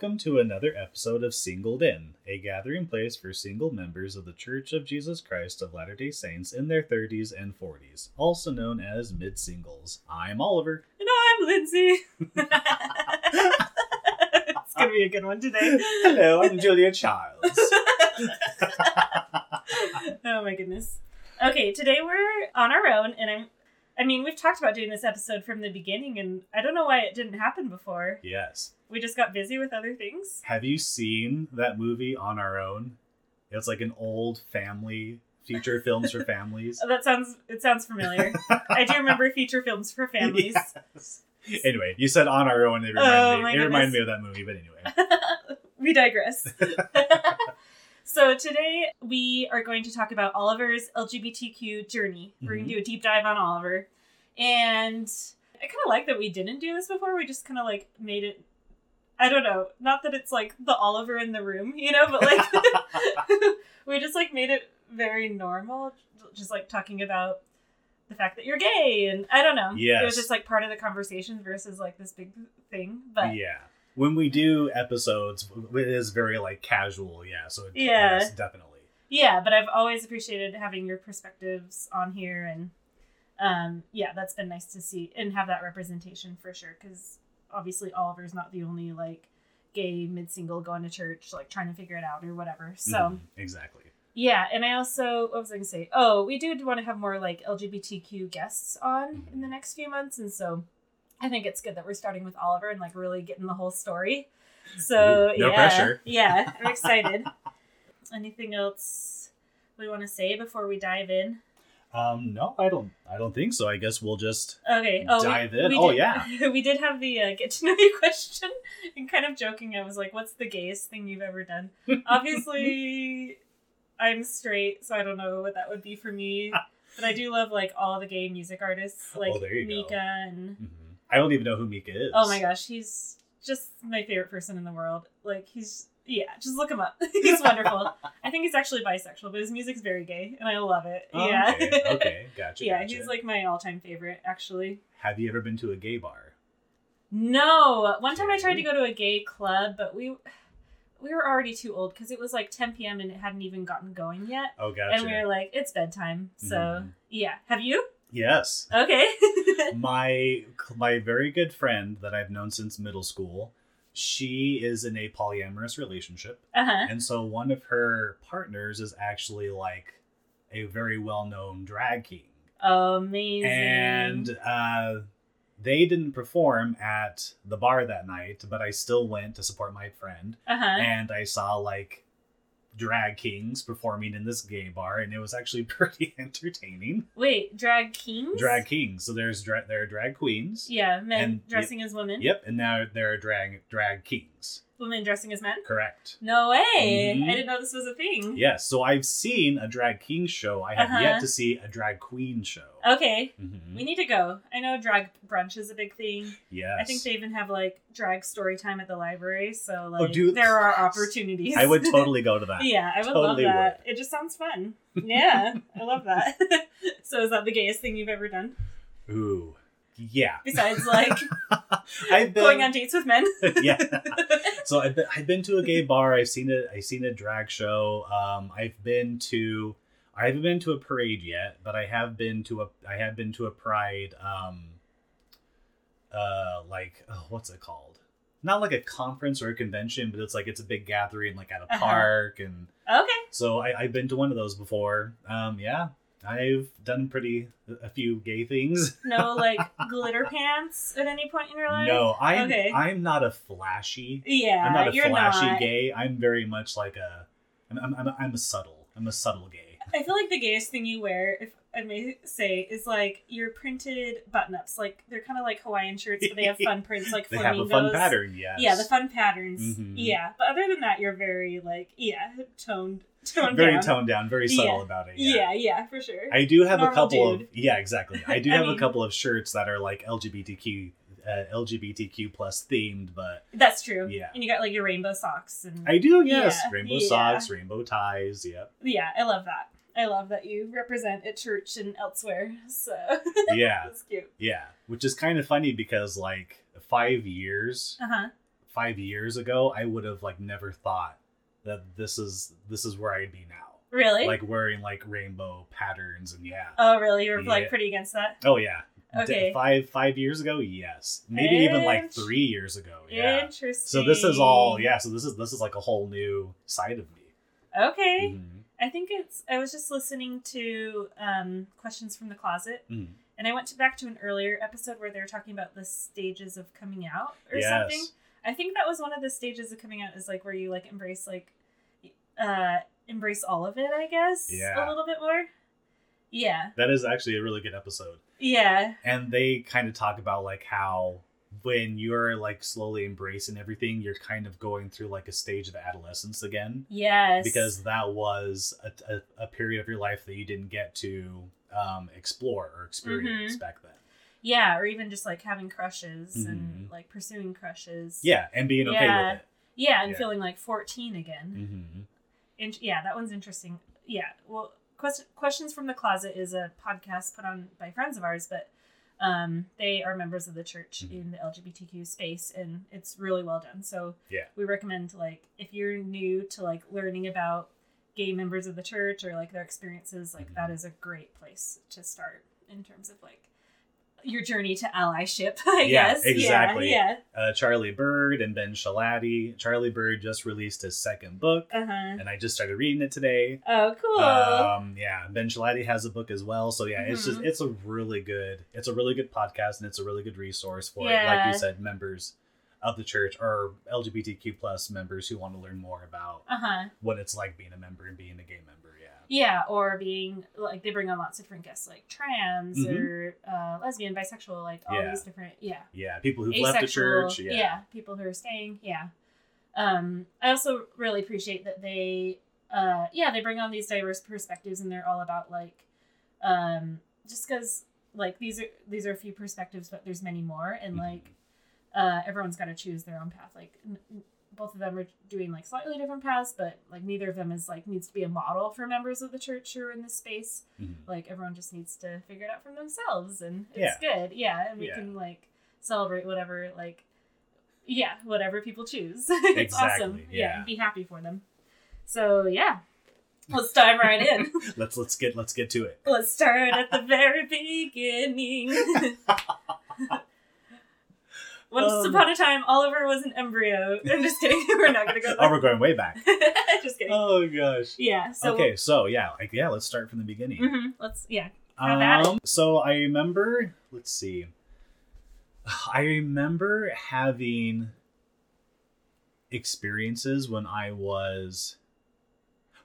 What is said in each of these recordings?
Welcome to another episode of Singled In, a gathering place for single members of the Church of Jesus Christ of Latter day Saints in their 30s and 40s, also known as mid singles. I'm Oliver. And I'm Lindsay. it's gonna be a good one today. Hello, I'm Julia Childs. oh my goodness. Okay, today we're on our own, and I'm. I mean, we've talked about doing this episode from the beginning, and I don't know why it didn't happen before. yes. We just got busy with other things. Have you seen that movie On Our Own? It's like an old family feature films for families. Oh, that sounds. It sounds familiar. I do remember feature films for families. Yes. Anyway, you said On Our Own. It oh, reminded, Oh, me, it reminded me of that movie, but anyway. we digress. so today we are going to talk about Oliver's LGBTQ journey. We're going to mm-hmm. do a deep dive on Oliver, and I kind of like that we didn't do this before. We just kind of like made it. I don't know. Not that it's like the Oliver in the room, you know, but like we just like made it very normal, just like talking about the fact that you're gay, and I don't know. Yeah, it was just like part of the conversation versus like this big thing, but. yeah. When we do episodes, it is very like casual. Yeah. So it, Yeah. yes, definitely. Yeah, but I've always appreciated having your perspectives on here, and um, yeah, that's been nice to see and have that representation for sure. Because obviously Oliver's not the only like gay mid single going to church, like trying to figure it out or whatever. So Mhm, exactly. yeah, and I also what was I gonna say? Oh, we do want to have more like LGBTQ guests on in the next few months, and so I think it's good that we're starting with Oliver and like really getting the whole story. So Ooh, no yeah, pressure. yeah, I'm excited. Anything else we want to say before we dive in? Um, no, I don't. I don't think so. I guess we'll just. Okay. Oh, we- Dive in? we Oh, did- yeah. we did have the uh, get to know you question, and kind of joking. I was like, "What's the gayest thing you've ever done?" Obviously, I'm straight, so I don't know what that would be for me. But I do love like all the gay music artists, like Oh, you go. Mika and mhm. I don't even know who Mika is. oh my gosh, he's just my favorite person in the world. Like he's yeah, just look him up. he's wonderful. I think he's actually bisexual, but his music's very gay, and I love it. Oh, yeah. Okay. okay. Gotcha. yeah, gotcha. he's like my all-time favorite, actually. Have you ever been to a gay bar? No, one time I tried to go to a gay club, but we we were already too old because it was like 10 p.m. and it hadn't even gotten going yet, Oh, gotcha. and we were like, it's bedtime. So Mhm. yeah, have you? yes. Okay. my my very good friend that I've known since middle school, she is in a polyamorous relationship, uh huh. and so one of her partners is actually like a very well known drag king, Amazing. and uh, they didn't perform at the bar that night, but I still went to support my friend, uh huh. and I saw like drag kings performing in this gay bar, and it was actually pretty entertaining. Wait, drag kings? Drag kings, so there's dra- there are drag queens. Yeah, men And- dressing as women. Yep, and now there are drag drag kings. Women dressing as men. Correct. No way! Mhm. I didn't know this was a thing. Yes, so I've seen a drag king show. I have Uh-huh. yet to see a drag queen show. Okay, Mhm. we need to go. I know drag brunch is a big thing. Yes, I think they even have like drag story time at the library, so like Oh, do- there are opportunities. I would totally go to that. yeah, I would Totally love that. It just sounds fun. Yeah, I love that. so is that the gayest thing you've ever done? Ooh, yeah. Besides like I've been going on dates with men? yeah. So I've been, I've been to a gay bar. I've seen it. I've seen a drag show. Um, I've been to. I haven't been to a parade yet, but I have been to a. I have been to a pride. Um. Uh, like oh, what's it called? Not like a conference or a convention, but it's like it's a big gathering, like at a Uh-huh. park, and okay. so I, I've been to one of those before. Um, yeah, I've done pretty a few gay things. No like glitter pants at any point in your life? No, I'm Okay. I'm not a flashy Yeah, I'm not a flashy not. gay. I'm very much like a. I'm, I'm, I'm, I'm a subtle. I'm a subtle gay. I feel like the gayest thing you wear, if I may say, is like your printed button ups. Like they're kind of like Hawaiian shirts, but they have fun prints, like They have flamingos. a fun pattern, yes. Yeah, the fun patterns. Mhm. Yeah, but other than that, you're very like yeah, toned, toned Very down. toned down, very subtle Yeah. about it. Yeah, yeah, for sure. I do have a couple dude. of yeah, exactly. I do I have mean- a couple of shirts that are like LGBTQ, uh, LGBTQ plus themed, but That's true. Yeah. and you got like your rainbow socks and I do yes, Yeah, rainbow yeah. socks, rainbow ties. Yep. yeah, I love that. I love that you represent at church and elsewhere. So Yeah, that's cute. yeah. Which is kind of funny because like five years Uh huh. five years ago, I would have like never thought that this is this is where I'd be now. Really? Like wearing like rainbow patterns and yeah. oh, really? You were like pretty against that? Oh yeah. D- Okay. five five years ago, yes. Maybe even like three years ago. Yeah. Interesting. So this is all yeah. So this is this is like a whole new side of me. Okay. Mhm. I think it's. I was just listening to um, questions from the closet, Mhm. and I went to, back to an earlier episode where they were talking about the stages of coming out or Yes. something. I think that was one of the stages of coming out is like where you like embrace like, uh, embrace all of it. I guess. Yeah. A little bit more. Yeah. That is actually a really good episode. Yeah. and they kind of talk about like how when you're like slowly embracing everything you're kind of going through like a stage of adolescence again Yes. because that was a, a, a period of your life that you didn't get to um, explore or experience Mm-hmm. back then Yeah, or even just like having crushes and Mhm. like pursuing crushes. yeah and being okay Yeah. with Yeah, and Yeah. feeling like fourteen again. it hmm In- yeah, that one's interesting. Yeah, well, Quest- questions from the closet is a podcast put on by friends of ours, but um, they are members of the church Mhm. in the LGBTQ space, and it's really well done. So Yeah. we recommend like if you're new to like learning about gay members of the church or like their experiences, like Mhm. that is a great place to start in terms of like your journey to allyship. I Yeah, guess. exactly. Yeah. uh, charlie bird and ben Schilaty charlie bird just released his second book. Uh huh. and i just started reading it today Oh, cool. um yeah ben Schilaty has a book as well so yeah it's just Mhm. it's a really good it's a really good podcast and it's a really good resource for like you said members of the church or lgbtq plus members who want to learn more about uh huh. what it's like being a member and being a gay member yeah or being like they bring on lots of different guests like trans Mhm. or uh, lesbian, bisexual, like all Yeah. these different yeah. yeah people who've left the Asexual, church yeah, yeah. people who are staying, yeah. Um, I also really appreciate that they uh yeah, they bring on these diverse perspectives and they're all about like um just cuz like these are these are a few perspectives but there's many more and Mhm. like uh everyone's got to choose their own path like n- both of them are doing like slightly different paths but like neither of them is like needs to be a model for members of the church who are in this space Mhm. like everyone just needs to figure it out for themselves and it's Yeah. good yeah and we Yeah. can like celebrate whatever like yeah whatever people choose it's awesome yeah. yeah. be happy for them so yeah let's dive right in let's let's get let's get to it let's start at the very beginning once Um, upon a time oliver was an embryo. I'm just kidding. We're not gonna go oh we're going way back. Just kidding. Oh gosh. Yeah so okay so yeah like yeah let's start from the beginning. Mhm, let's yeah. Um, so I remember, let's see. I remember having experiences when I was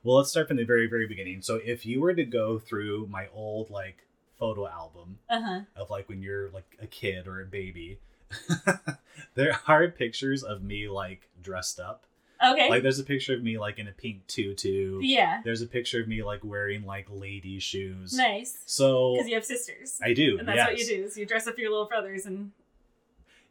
well, let's start from the very very beginning. So if you were to go through my old like photo album uh-huh. of like when you're like a kid or a baby, there are pictures of me like dressed up. okay Like there's a picture of me like in a pink tutu. yeah There's a picture of me like wearing like lady shoes. nice So because you have sisters I do. and that's yes. what you do is you dress up your little brothers in,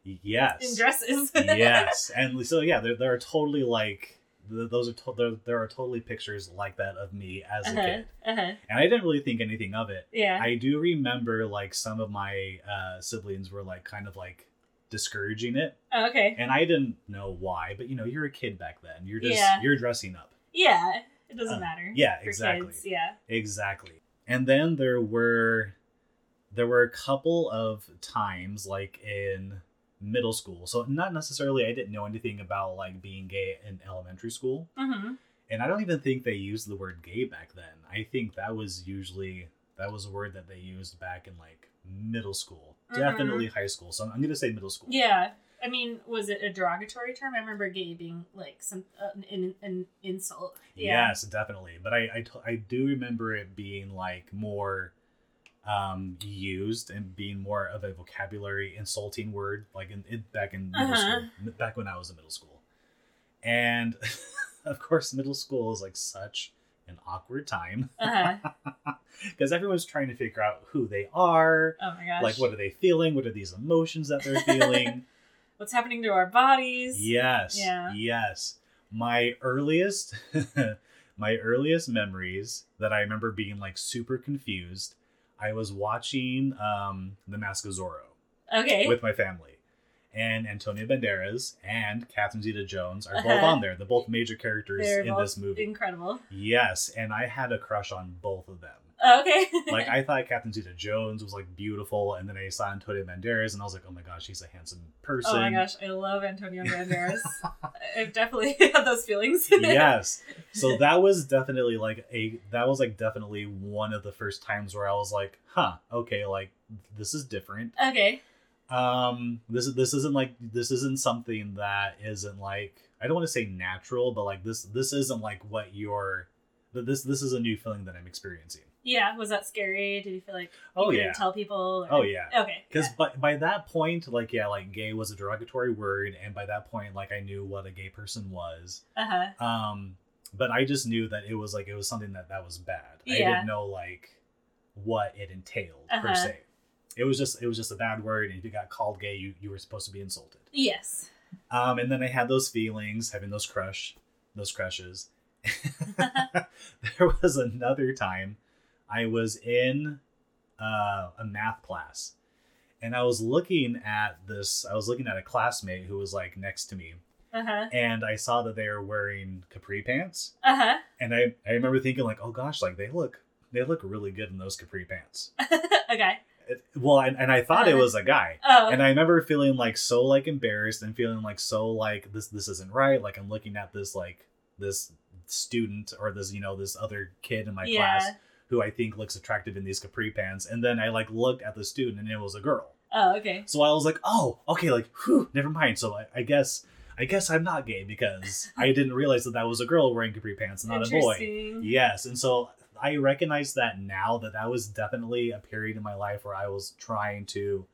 in Yes. dresses yes. And so yeah, there, there are totally like those are to- there, there are totally pictures like that of me as a uh-huh kid, uh-huh and I didn't really think anything of it. yeah I do remember like some of my uh, siblings were like kind of like discouraging it, Oh, okay and I didn't know why. But you know, you're a kid back then. You're just Yeah. you're dressing up. yeah it doesn't Uh, matter yeah, exactly. kids. yeah Exactly. And then there were there were a couple of times like in middle school. So not necessarily I didn't know anything about like being gay in elementary school. mm-hmm And I don't even think they used the word gay back then. I think that was usually that was a word that they used back in like middle school. Definitely high school. So I'm going to say middle school. yeah I mean, was it a derogatory term? I remember gay being like some uh, an, an insult. Yeah. Yes, definitely. But I, I, t- I do remember it being like more um, used and being more of a vocabulary insulting word, like in, in back in middle Uh-huh. school, back when I was in middle school. And of course, middle school is like such an awkward time Uh-huh. because everyone's trying to figure out who they are, Oh my gosh. like what are they feeling, what are these emotions that they're feeling. What's happening to our bodies? Yes. Yeah. Yes. My earliest my earliest memories that I remember being like super confused, I was watching um The Mask of Zorro Okay. with my family. And Antonio Banderas and Catherine Zeta-Jones are both Uh-huh. on there. They're both major characters They're in this movie. incredible. Yes, and I had a crush on both of them. Oh, okay. Like I thought Catherine Zeta-Jones was like beautiful, and then I saw Antonio Banderas, and I was like, oh my gosh, he's a handsome person. oh my gosh, I love Antonio Banderas. I've definitely had those feelings. yes. So that was definitely like a that was like definitely one of the first times where I was like, huh, okay, like this is different. okay. Um this is this isn't like this isn't something that isn't like I don't want to say natural, but like this this isn't like what you're this this is a new feeling that I'm experiencing. Yeah, was that scary? Did you feel like you Oh, yeah. tell people? or- Oh yeah. Okay. Because by, by that point, like yeah, like gay was a derogatory word, and by that point, like I knew what a gay person was. Uh huh. Um, but I just knew that it was like it was something that that was bad. yeah. I didn't know like what it entailed per Uh-huh. se. It was just it was just a bad word, and if you got called gay, you you were supposed to be insulted. Yes. Um, and then I had those feelings, having those crush, those crushes. there was another time I was in uh, a math class, and I was looking at this. I was looking at a classmate who was like next to me, Uh huh. and I saw that they were wearing capri pants. Uh huh. And I, I remember thinking like, oh gosh, like they look they look really good in those capri pants. okay. Well, and, and I thought it Uh-huh. was a guy. Oh. And I remember feeling like so like embarrassed and feeling like so like this this isn't right. Like I'm looking at this like this student or this you know this other kid in my yeah. class who I think looks attractive in these capri pants. And then I like looked at the student and it was a girl. Oh, okay. So I was like, oh, okay, like, whew, never mind. So I, I guess, I guess I'm not gay because I didn't realize that that was a girl wearing capri pants, not a boy. Yes, and so I recognize that now that that was definitely a period in my life where I was trying to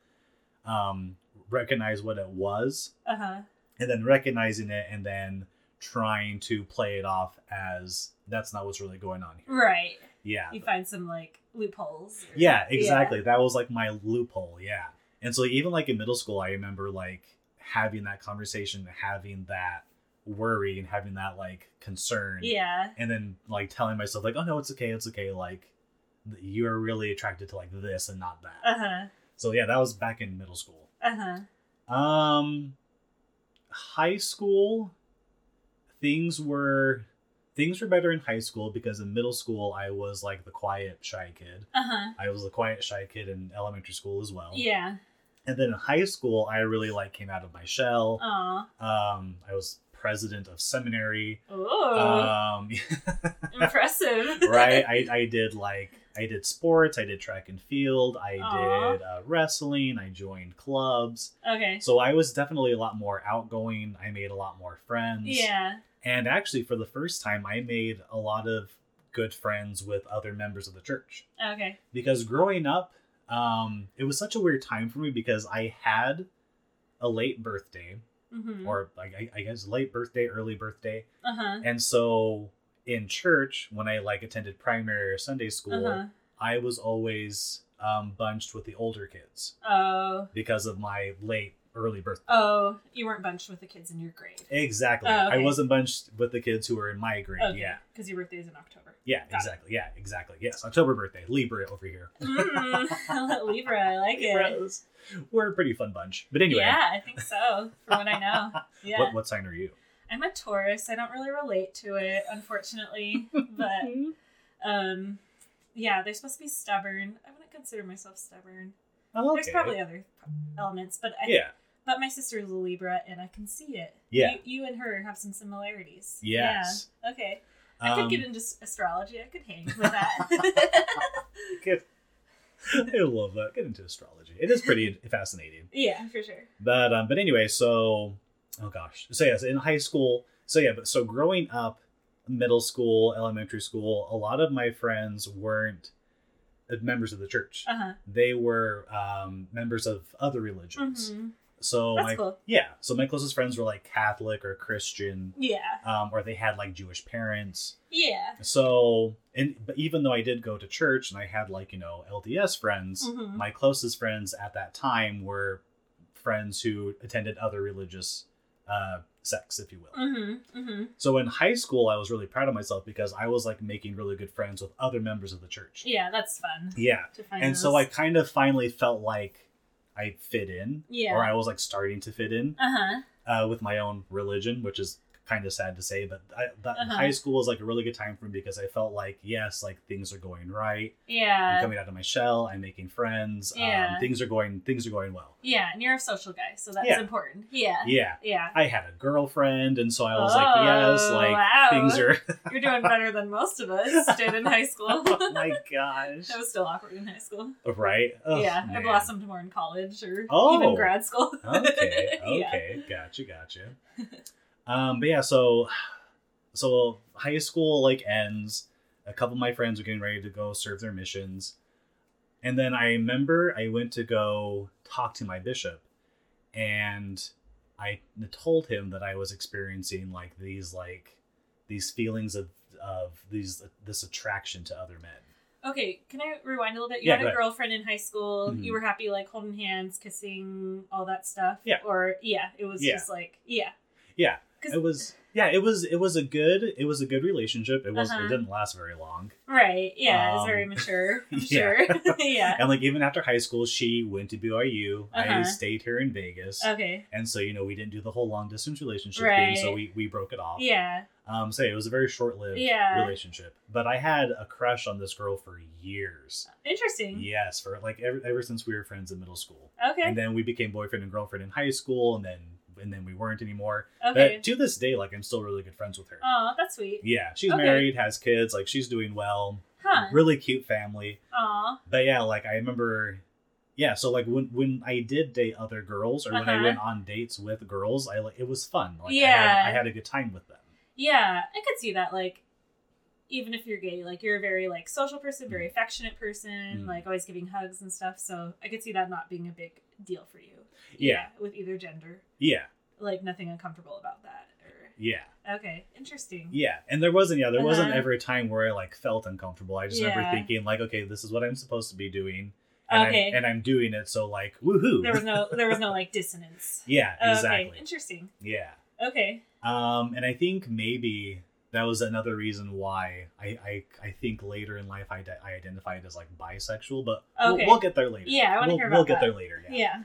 um, recognize what it was, Uh huh. and then recognizing it, and then trying to play it off as that's not what's really going on here. Right. Yeah, You find some like loopholes. or- yeah, exactly. That was like my loophole. Yeah. And so even like in middle school, I remember like having that conversation, having that worry and having that like concern. Yeah. And then like telling myself like, oh no, it's okay. It's okay. Like you're really attracted to like this and not that. Uh huh. So yeah, that was back in middle school. Uh huh. Um, high school, things were things were better in high school because in middle school I was like the quiet, shy kid. Uh huh. I was the quiet, shy kid in elementary school as well. Yeah. And then in high school, I really like came out of my shell. Aw. Um, I was president of seminary. Oh. Um, Impressive. right. I, I did like I did sports. I did track and field. I Aw. did uh, wrestling. I joined clubs. Okay. So I was definitely a lot more outgoing. I made a lot more friends. Yeah. And actually, for the first time, I made a lot of good friends with other members of the church. Okay. because growing up um it was such a weird time for me because i had a late birthday Mm-hmm. or like I, I guess late birthday early birthday Uh huh. and so in church when i like attended primary or sunday school Uh huh. i was always um bunched with the older kids Oh. because of my late early birthday Oh, you weren't bunched with the kids in your grade. exactly Oh, okay. i wasn't bunched with the kids who were in my grade Okay. yeah Because your birthday's in October. yeah Got it. exactly yeah exactly yes october birthday libra over here Mm, Libra, I like it. Libras. we're a pretty fun bunch but anyway Yeah, I think so. From what I know. Yeah. what, what sign are you I'm a Taurus. I don't really relate to it, unfortunately. but um yeah, they're supposed to be stubborn. I wouldn't consider myself stubborn. Oh, There's probably other elements, but I yeah but my sister is a Libra and I can see it. Yeah. You, you and her have some similarities. Yes. Yeah. Okay. I Um, could get into astrology. I could hang with that. Get, I love that. Get into astrology. It is pretty fascinating. yeah, for sure. But um, but anyway, so oh gosh, so yes, in high school. So yeah, but so growing up, middle school, elementary school, a lot of my friends weren't uh, members of the church. Uh huh. They were um, members of other religions. hmm So That's my cool. yeah, so my closest friends were like Catholic or Christian, Yeah. um, or they had like Jewish parents. Yeah. So, and but even though I did go to church and I had like you know LDS friends, Mhm. my closest friends at that time were friends who attended other religious uh, sects, if you will. Mm-hmm. Mm-hmm. So in high school, I was really proud of myself because I was like making really good friends with other members of the church. Yeah, that's fun Yeah, and so. I kind of finally felt like I fit in, Yeah. or I was like starting to fit in Uh huh. uh, with my own religion, which is kind of sad to say, but I, that, Uh-huh. high school was like a really good time for me because I felt like yes, like things are going right. Yeah, I'm Yeah. coming out of my shell. I'm making friends. Yeah. Um, things are going things are going well. Yeah, and you're a social guy, so that's Yeah. important. Yeah. Yeah. Yeah. I had a girlfriend, and so I was like, yes, Oh, like wow. things are. You're doing better than most of us did in high school. oh my gosh! I was still awkward in high school. Right? Ugh, yeah, I blossomed more in college or Oh. even grad school. okay Yeah. okay gotcha gotcha um but yeah so so high school like ends a couple of my friends are getting ready to go serve their missions and then i remember i went to go talk to my bishop and i told him that i was experiencing like these like these feelings of of these this attraction to other men Okay, can I rewind a little bit? You Yeah, had a girlfriend in high school. Mhm. You were happy, like holding hands, kissing, all that stuff. Yeah. Or yeah, it was Yeah. just like yeah. Yeah, it was yeah it was it was a good it was a good relationship it was Uh-huh. it didn't last very long Right. Yeah, it's Um, very mature. I'm yeah. sure. yeah. and like even after high school she went to byu i Uh-huh. stayed here in vegas Okay. and so you know we didn't do the whole long distance relationship Right. thing so we, we broke it off Yeah. um so it was a very short-lived Yeah. relationship but i had a crush on this girl for years Interesting. yes for like ever, ever since we were friends in middle school Okay. and then we became boyfriend and girlfriend in high school and then and then we weren't anymore Okay. but to this day like i'm still really good friends with her Oh, that's sweet. yeah she's Okay. married has kids like she's doing well Huh. really cute family Aw. but yeah like i remember yeah so like when when i did date other girls or when i Uh-huh. went on dates with girls i like it was fun like I, Yeah. had, I had a good time with them Yeah, I could see that. Like, even if you're gay, like you're a very like social person, very affectionate person, Mm. like always giving hugs and stuff. So I could see that not being a big deal for you. Yeah. with either gender, yeah like nothing uncomfortable about that. Or yeah okay, interesting. yeah and there wasn't yeah there wasn't Uh-huh. ever a time where i like felt uncomfortable i just remember thinking like okay this is what i'm supposed to be doing and, Okay. I'm, and i'm doing it so like woohoo There was no there was no like dissonance. yeah Okay, exactly interesting. yeah Okay. Um, and I think maybe that was another reason why I I, I think later in life I, I identified as like bisexual, but we'll, Okay. we'll get there later. Yeah, I want to we'll, hear we'll about get that. there later. Yeah. Yeah.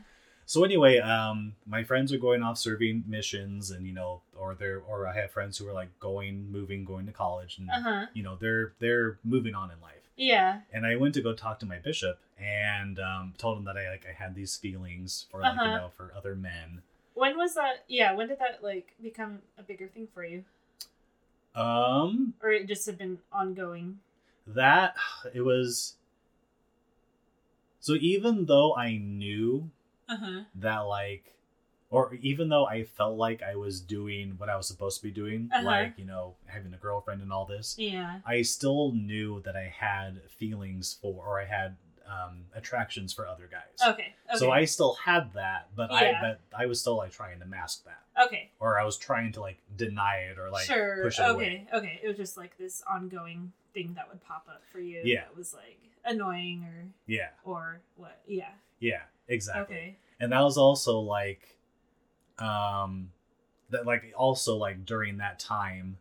So anyway, um, my friends are going off serving missions, and you know, or they're or I have friends who are like going, moving, going to college, and Uh huh. you know, they're they're moving on in life. Yeah. And I went to go talk to my bishop and um, told him that I like I had these feelings for like Uh-huh. you know for other men. When was that? Yeah. When did that like become a bigger thing for you, Um, or it just had been ongoing? that it was so even though i knew Uh huh. that like or even though i felt like i was doing what i was supposed to be doing Uh-huh. like you know having a girlfriend and all this Yeah. i still knew that i had feelings for or i had um attractions for other guys Okay. Okay. so i still had that but i but i was still like trying to mask that Okay. or i was trying to like deny it or like sure. push it okay. away Okay. It was just like this ongoing thing that would pop up for you. Yeah. That was like annoying or yeah or what? Yeah. yeah exactly Okay. and that was also like um that like also like during that time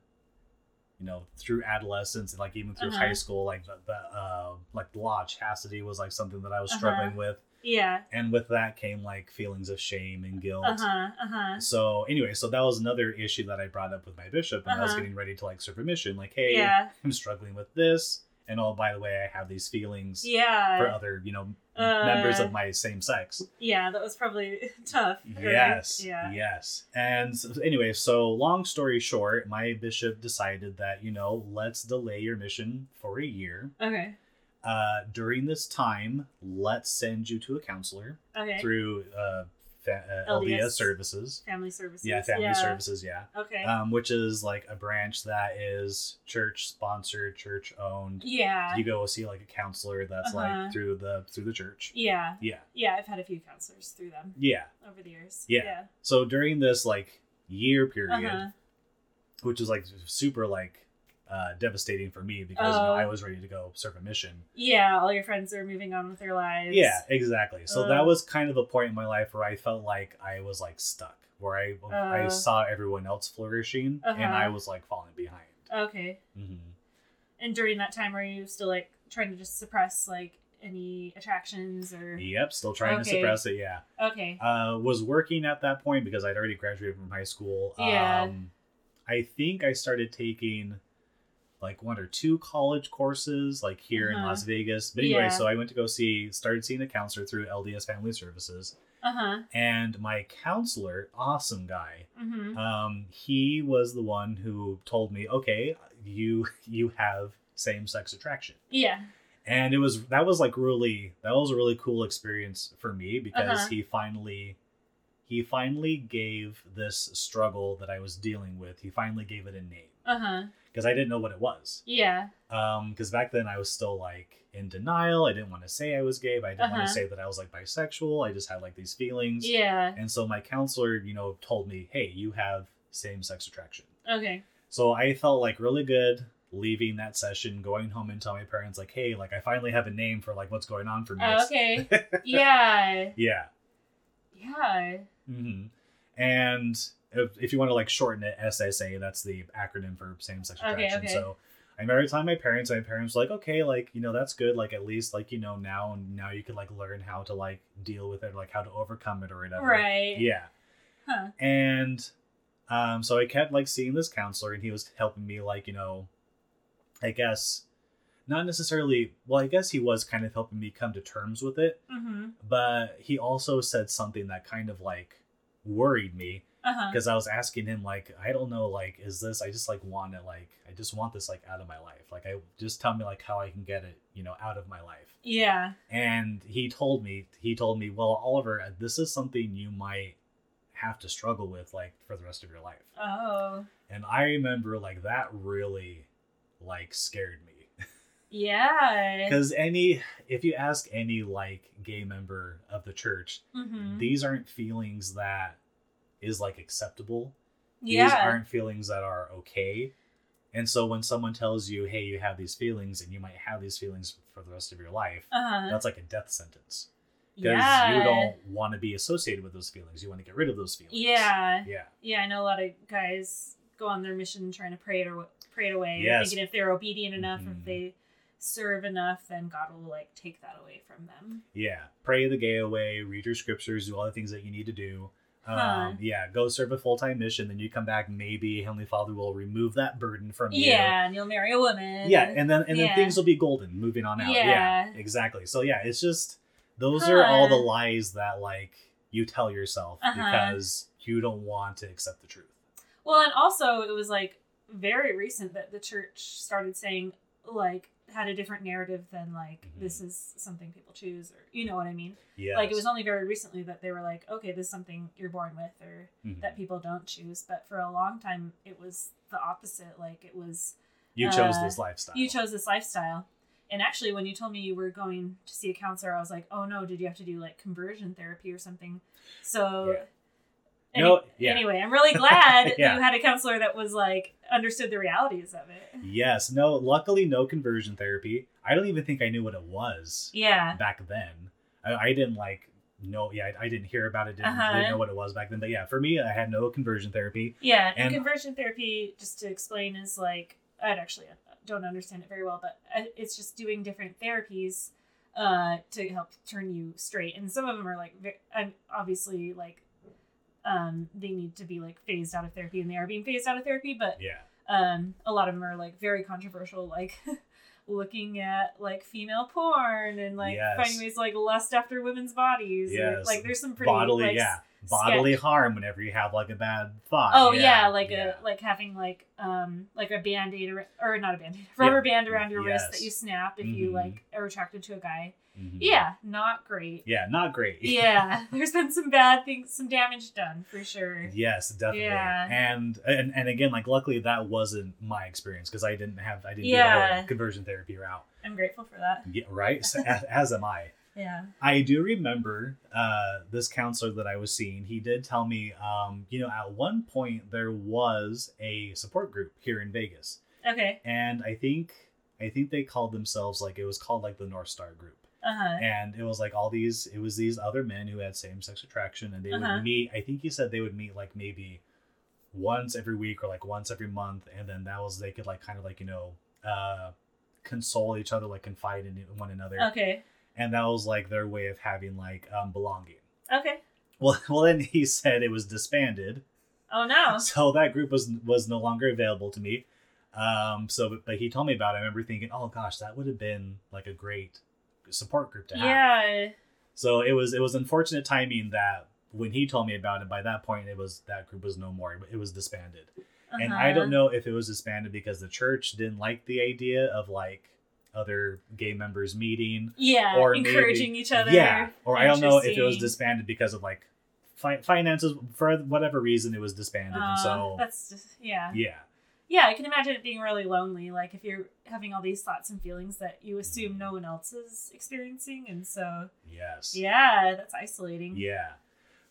you know through adolescence and like even through Uh-huh. high school like the, the uh like the law of chastity was like something that i was Uh-huh. struggling with Yeah. and with that came like feelings of shame and guilt Uh huh. Uh huh. so anyway so that was another issue that i brought up with my bishop and i was Uh-huh. getting ready to like serve a mission like hey Yeah. i'm struggling with this and oh by the way i have these feelings Yeah. for other you know Uh, members of my same sex Yeah. That was probably tough. or- Yes. Yeah. Yes. And anyway, so long story short, my bishop decided that, you know, let's delay your mission for a year. Okay. Uh, during this time, let's send you to a counselor Okay. through uh, fa- uh, LDS. LDS. services. Family services. Yeah, family services. Yeah. Okay. Um, which is like a branch that is church sponsored, church owned. yeah. You go see like a counselor that's Uh-huh. like through the through the church. Yeah. Yeah. Yeah. I've had a few counselors through them Yeah. over the years. Yeah. So during this like year period, Uh-huh. which is like super like uh, devastating for me because you know, Oh. I was ready to go serve a mission. Yeah. All your friends are moving on with their lives. Yeah, exactly. So Uh. that was kind of a point in my life where I felt like I was like stuck, where I I Uh. saw everyone else flourishing and Uh-huh. I was like falling behind. Okay. hmm And during that time, were you still like trying to just suppress like any attractions or Yep, still trying to suppress it. Yeah. okay Uh, was working at that point because I'd already graduated from high school. Yeah. Um, I think I started taking like one or two college courses like here in Uh-huh. Las Vegas. But anyway, Yeah. so I went to go see, started seeing a counselor through LDS Family Services. uh-huh And my counselor, awesome guy, mm-hmm. um, he was the one who told me, okay, you you have same sex attraction yeah and it was that was like really that was a really cool experience for me because Uh-huh. he finally he finally gave this struggle that I was dealing with he finally gave it a name uh-huh because I didn't know what it was. Yeah. Um because back then I was still like in denial. I didn't want to say I was gay but I didn't want Uh-huh. to say that I was like bisexual. I just had like these feelings. Yeah. And so my counselor you know told me hey you have same sex attraction. Okay. So I felt like really good leaving that session, going home and telling my parents like, hey, like I finally have a name for like what's going on for me. Oh, okay. Yeah. Yeah. yeah. Mm-hmm. And if, if you want to like shorten it, SSA, that's the acronym for same sex Okay, attraction. okay. So I remember telling my parents, my parents were like, okay, like, you know, that's good. Like, at least, like, you know, now and now you can like learn how to like deal with it, like how to overcome it or whatever. right Yeah. huh and um so i kept like seeing this counselor and he was helping me like you know i guess not necessarily well i guess he was kind of helping me come to terms with it mm-hmm but he also said something that kind of like worried me uh-huh. because i was asking him like i don't know like is this i just like want it like i just want this like out of my life. Like i just tell me like how i can get it you know out of my life. Yeah. And he told me he told me well oliver this is something you might have to struggle with like for the rest of your life. Oh. And i remember like that really like scared me. Yeah. Because any if you ask any like gay member of the church mm-hmm. these aren't feelings that is like acceptable these yeah aren't feelings that are okay and so when someone tells you hey you have these feelings and you might have these feelings for the rest of your life uh-huh that's like a death sentence because yeah you don't want to be associated with those feelings. You want to get rid of those feelings. yeah Yeah. Yeah, I know a lot of guys go on their mission trying to pray it or pray it away. Yes. Thinking if they're obedient enough, Mhm. if they serve enough, then God will like take that away from them. Yeah. Pray the gay away, read your scriptures, do all the things that you need to do. Um, Yeah, go serve a full time mission. Then you come back. Maybe Heavenly Father will remove that burden from you. Yeah, and you'll marry a woman. Yeah, and then and then Yeah. things will be golden moving on out. Yeah. Yeah. exactly. So yeah, it's just those are all the lies that like you tell yourself Uh-huh. because you don't want to accept the truth. Well, and also it was like very recent that the church started saying like had a different narrative than like Mhm. this is something people choose or you know what I mean. Yeah. Like it was only very recently that they were like, okay, this is something you're born with or Mm-hmm. that people don't choose. But for a long time, it was the opposite. Like it was you chose uh, this lifestyle. you chose this lifestyle. And actually, when you told me you were going to see a counselor, I was like, oh no, did you have to do like conversion therapy or something? So. Yeah. Any- No, yeah. Anyway, I'm really glad Yeah. you had a counselor that was like understood the realities of it. Yes. No. Luckily, no conversion therapy. I don't even think I knew what it was Yeah. back then. I, I didn't like know. Yeah, I, I didn't hear about it. Didn't, Uh-huh. know what it was back then. But yeah, for me, I had no conversion therapy. Yeah. And- conversion therapy, just to explain, is like, I actually don't understand it very well, but uh, it's just doing different therapies uh, to help turn you straight. And some of them are like, I'm obviously, like, um, they need to be like phased out of therapy, and they are being phased out of therapy. But Yeah. um, a lot of them are like very controversial, like looking at like female porn and like Yes. finding ways to, like lust after women's bodies. Yes. like there's some pretty bodily. like, yeah. Bodily sketch- harm whenever you have like a bad thought. Oh yeah, like yeah. a like having like um like a band aid or, or not a band aid, rubber band around your wrist that you snap if you Mhm. like are attracted to a guy. Mhm. Yeah, not great. Yeah. Not great. Yeah, there's been some bad things, some damage done for sure. Yes, definitely. Yeah. And, and and again, like luckily that wasn't my experience because I didn't have I didn't do the whole conversion therapy route. I'm grateful for that. Yeah, right. So, as, as am I. Yeah. I do remember uh, this counselor that I was seeing. He did tell me, um, you know, at one point there was a support group here in Vegas, Okay. and I think I think they called themselves like it was called like the North Star Group, Uh huh. and it was like all these it was these other men who had same sex attraction, and they Uh-huh. would meet. I think he said they would meet like maybe once every week or like once every month, and then that was they could like kind of like you know uh, console each other, like confide in one another Okay. and that was like their way of having like um, belonging. Okay. Well, well, then he said it was disbanded, Oh no. so that group was was no longer available to me. Um, so, but, but he told me about it. I remember thinking, oh gosh, that would have been like a great support group to have. Yeah. So it was it was unfortunate timing that when he told me about it, by that point it was that group was no more. It was disbanded, and I Uh-huh. don't know if it was disbanded because the church didn't like the idea of like other gay members meeting, Yeah. or encouraging maybe- each other. yeah, or I don't know if it was disbanded because of like fi- finances for whatever reason it was disbanded, and Uh, so that's just yeah. yeah, Yeah, I can imagine it being really lonely. Like if you're having all these thoughts and feelings that you assume no one else is experiencing, and so yes, yeah, that's isolating. Yeah.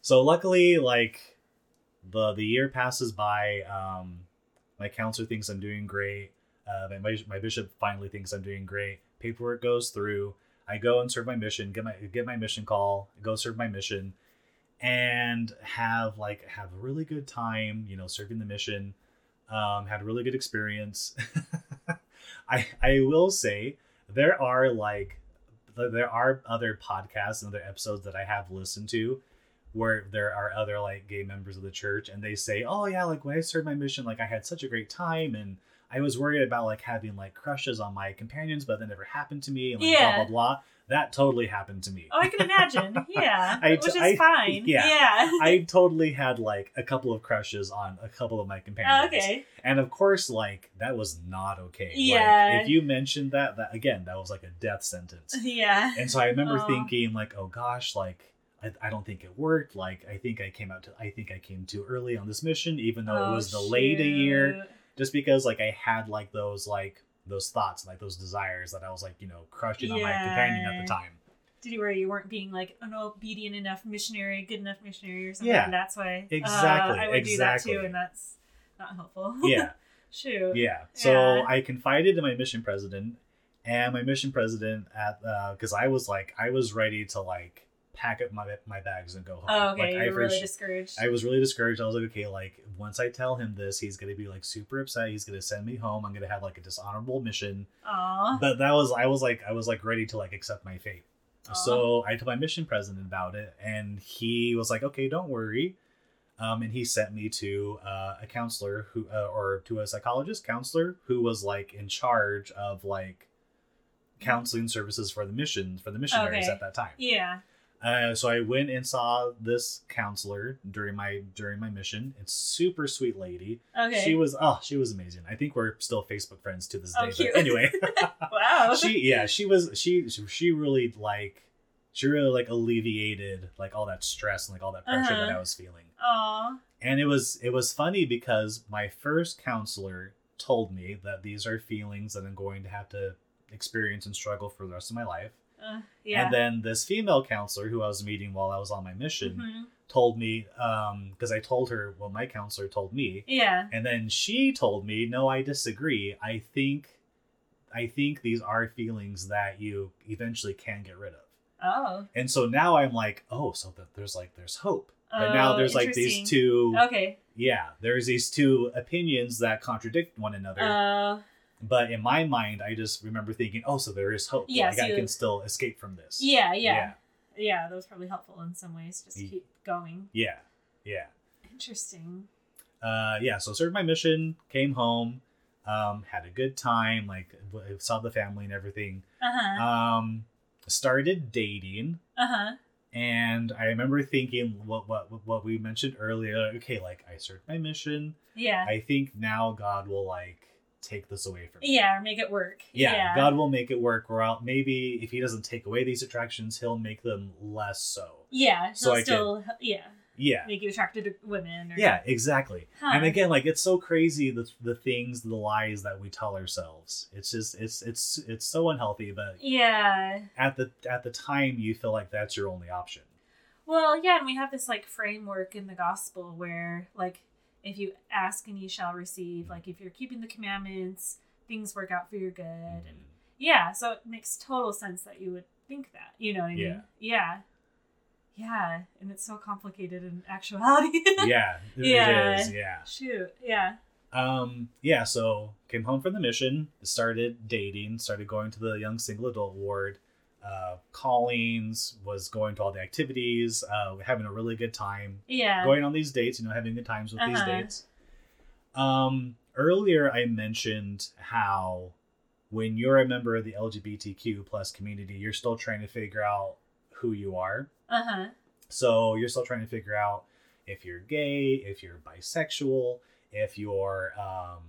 So luckily, like the the year passes by. Um, my counselor thinks I'm doing great. Uh, my my bishop finally thinks I'm doing great. Paperwork goes through. I go and serve my mission. Get my get my mission call. Go serve my mission, and have like have a really good time. You know, serving the mission. Um, had a really good experience. I I will say there are like there are other podcasts and other episodes that I have listened to where there are other like gay members of the church and they say, "Oh yeah, like when I served my mission, like I had such a great time and I was worried about like having like crushes on my companions, but that never happened to me." And like Yeah. blah blah blah. That totally happened to me. Oh, I can imagine. Yeah, I- which is I- fine. yeah. Yeah. I totally had like a couple of crushes on a couple of my companions. okay. And of course, like that was not okay. Like, Yeah. if you mentioned that, that again, that was like a death sentence. Yeah. And so I remember thinking, like, oh gosh, like I, I don't think it worked. Like I think I came out to I think I came too early on this mission, even though Oh, it was delayed a year. Oh, Just because like I had like those like those thoughts, like those desires that I was like, you know, crushing on my companion at the time. Did you where you weren't being like an obedient enough missionary, good enough missionary, or something? Yeah. and that's why. uh, Exactly, I would do that too, and that's not helpful. Yeah. Shoot. Yeah. So Yeah. I confided in my mission president, and my mission president at because I was like I was ready to like pack up my my bags and go home. Oh, okay. Like, I really discouraged. I was really discouraged. I was like, okay, like once I tell him this, he's gonna be like super upset. He's gonna send me home. I'm gonna have like a dishonorable mission. Aw. But that was I was like I was like ready to like accept my fate. Aw. So I told my mission president about it, and he was like, okay, don't worry. Um, and he sent me to uh, a counselor who, uh, or to a psychologist counselor who was like in charge of like counseling services for the mission for the missionaries Okay. at that time. Yeah. Uh, so I went and saw this counselor during my during my mission. It's super sweet lady. Okay. She was oh she was amazing. I think we're still Facebook friends to this Oh, day. cute. But anyway, wow. she yeah she was she she really like she really like alleviated like all that stress and like all that pressure that Uh-huh. I was feeling. Aw. And it was it was funny because my first counselor told me that these are feelings that I'm going to have to experience and struggle for the rest of my life. Uh, yeah. And then this female counselor who I was meeting while I was on my mission Mhm. told me um because I told her what my counselor told me Yeah. and then she told me no I disagree I think I think these are feelings that you eventually can get rid of Oh. and so now I'm like oh so that there's like there's hope but now Oh, there's like these two Okay. yeah there's these two opinions that contradict one another Uh. But in my mind I just remember thinking oh so there is hope Yeah, like so I can still escape from this Yeah. Yeah. Yeah. That was probably helpful in some ways. Just to Ye- keep going. yeah yeah Interesting. uh yeah so served my mission came home um had a good time like saw the family and everything Uh huh. um started dating Uh huh. and i remember thinking what what what we mentioned earlier okay like i served my mission Yeah. i think now god will like take this away from me Yeah. Or make it work. yeah, Yeah. god will make it work or else maybe if he doesn't take away these attractions he'll make them less so Yeah. So He'll I still. Yeah. yeah Make you attracted to women. Or, Yeah, exactly. Huh. And again, like it's so crazy the the things, the lies that we tell ourselves. It's just it's it's it's so unhealthy. But Yeah. at the at the time, you feel like that's your only option. Well, yeah, and we have this like framework in the gospel where like if you ask and you shall receive, like if you're keeping the commandments, things work out for your good. And yeah, so it makes total sense that you would think that. You know what I mean? Yeah. Yeah. Yeah, and it's so complicated in actuality. yeah, it- Yeah. is. Yeah. Shoot. Yeah. Um. Yeah. So came home from the mission, started dating, started going to the young single adult ward. Uh, callings, was going to all the activities, uh, having a really good time, Yeah. going on these dates, you know, having good times with these Uh-huh. dates. Um, earlier I mentioned how when you're a member of the LGBTQ plus community, you're still trying to figure out who you are. Uh huh. So you're still trying to figure out if you're gay, if you're bisexual, if you're um,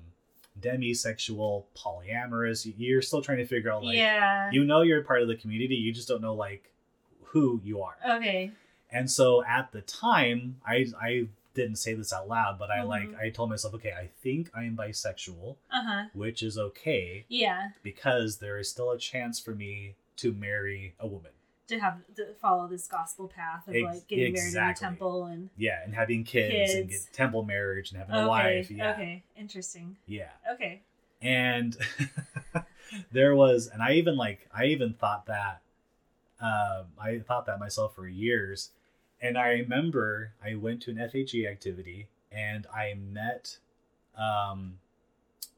demisexual, polyamorous. You're still trying to figure out like yeah. you know you're part of the community. You just don't know like who you are. okay. And so at the time, I I didn't say this out loud, but I Mhm. like I told myself, okay, I think I am bisexual, Uh huh. which is okay Yeah. because there is still a chance for me to marry a woman. To have to follow this gospel path of like getting married in exactly. a temple and Yeah, and having kids, and get temple marriage and having a okay. wife. Yeah, Okay. Interesting. yeah. Okay. And there was, and I even like, I even thought that, um, I thought that myself for years. And I remember I went to an FHE activity and I met, um,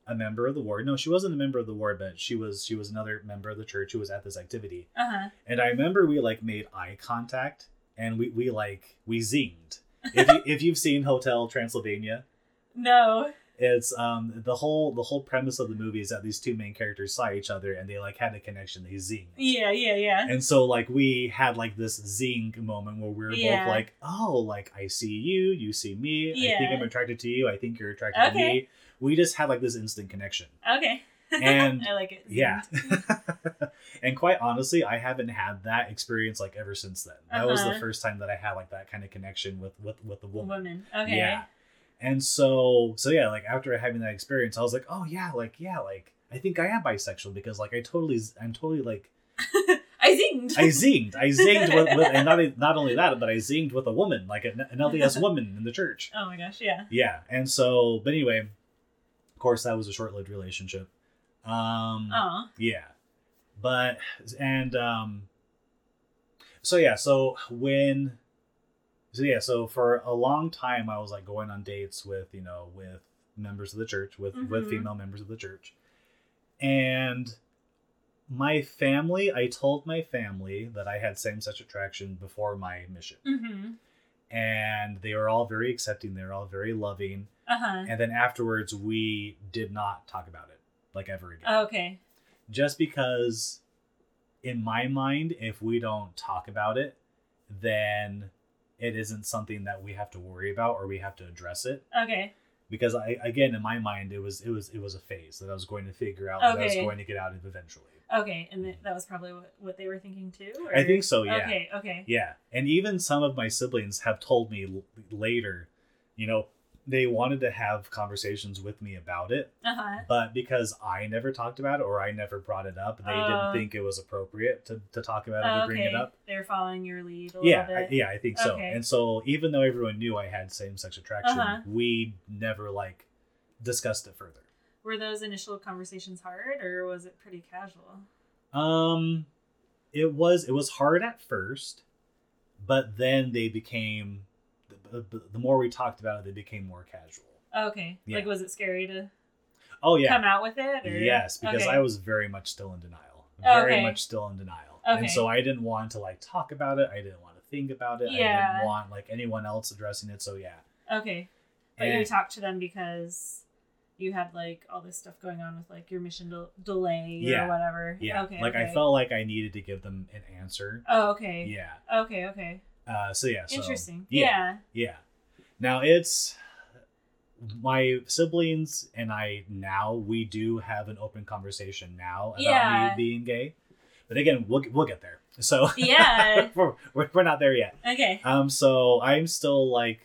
a member of the ward. No, she wasn't a member of the ward, but she was she was another member of the church who was at this activity. Uh huh. And I remember we like made eye contact and we we like we zinged. If you, if you've seen Hotel Transylvania, No. it's um the whole the whole premise of the movie is that these two main characters saw each other and they like had a connection. They zinged. Yeah. Yeah. Yeah. And so like we had like this zing moment where we were Yeah. both like, oh, like I see you, you see me. Yeah. I think I'm attracted to you. I think you're attracted to me. We just had like this instant connection. Okay. And I like it. Yeah. and quite honestly, I haven't had that experience like ever since then. That was the Uh-huh. first time that I had like that kind of connection with with with the woman. Woman. Okay. Yeah. And so so yeah, like after having that experience, I was like, "Oh yeah, like yeah, like I think I am bisexual because like I totally I'm totally like I zinged. I zinged. I zinged with, with and not not only that, but I zinged with a woman, like an, an LDS woman in the church. oh my gosh. Yeah. Yeah. And so, but anyway, of course that was a short-lived relationship. Um Oh. yeah. But and um so yeah, so when so yeah, so for a long time I was like going on dates with, you know, with members of the church, with with Mhm. female members of the church. And my family, I told my family that I had same-sex attraction before my mission. Mm-hmm. And they were all very accepting, they were all very loving. Uh huh. And then afterwards we did not talk about it like ever again Okay. just because in my mind if we don't talk about it then it isn't something that we have to worry about or we have to address it Okay. because i again in my mind it was it was it was a phase that i was going to figure out that i was going to get out of eventually Okay. And th- that was probably what, what they were thinking too. Or? i think so yeah Okay. Okay. yeah and even some of my siblings have told me l- later you know they wanted to have conversations with me about it Uh huh. but because I never talked about it or I never brought it up, they Oh. didn't think it was appropriate to, to talk about it or okay. bring it up. They're following your lead a Yeah, little I, yeah, I think so. Okay. And so even though everyone knew I had same sex attraction, Uh-huh. we never like discussed it further. Were those initial conversations hard, or was it pretty casual? Um, it was it was hard at first, but then they became Uh, the, the, more we talked about it, they became more casual. Okay. Yeah. Like, was it scary to Oh yeah, come out with it? Or? Yes, because Okay. I was very much still in denial. Very Okay. much still in denial. Okay. And so I didn't want to like talk about it. I didn't want to think about it. Yeah. I didn't want like anyone else addressing it. So yeah. Okay. But And- you talked to them because you had like all this stuff going on with like your mission del- delay Yeah. or whatever. yeah. Okay. like I felt like I needed to give them an answer. Oh, okay. Yeah. Okay. Okay. Uh, so yeah. So, Interesting. Yeah. Yeah. Yeah. Now it's my siblings and I now we do have an open conversation now about Yeah. me being gay. But again, we'll we'll get there. So Yeah. we're, we're not there yet. Okay. Um, so I'm still like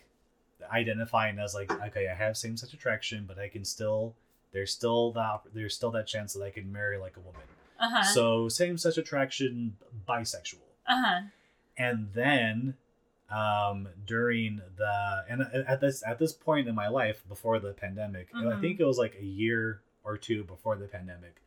identifying as like okay, I have same sex attraction, but I can still there's still that there's still that chance that I can marry like a woman. Uh huh. So same sex attraction, bisexual, uh huh. And then um during the and at this at this point in my life before the pandemic, I Mhm. think it was like a year or two before the pandemic.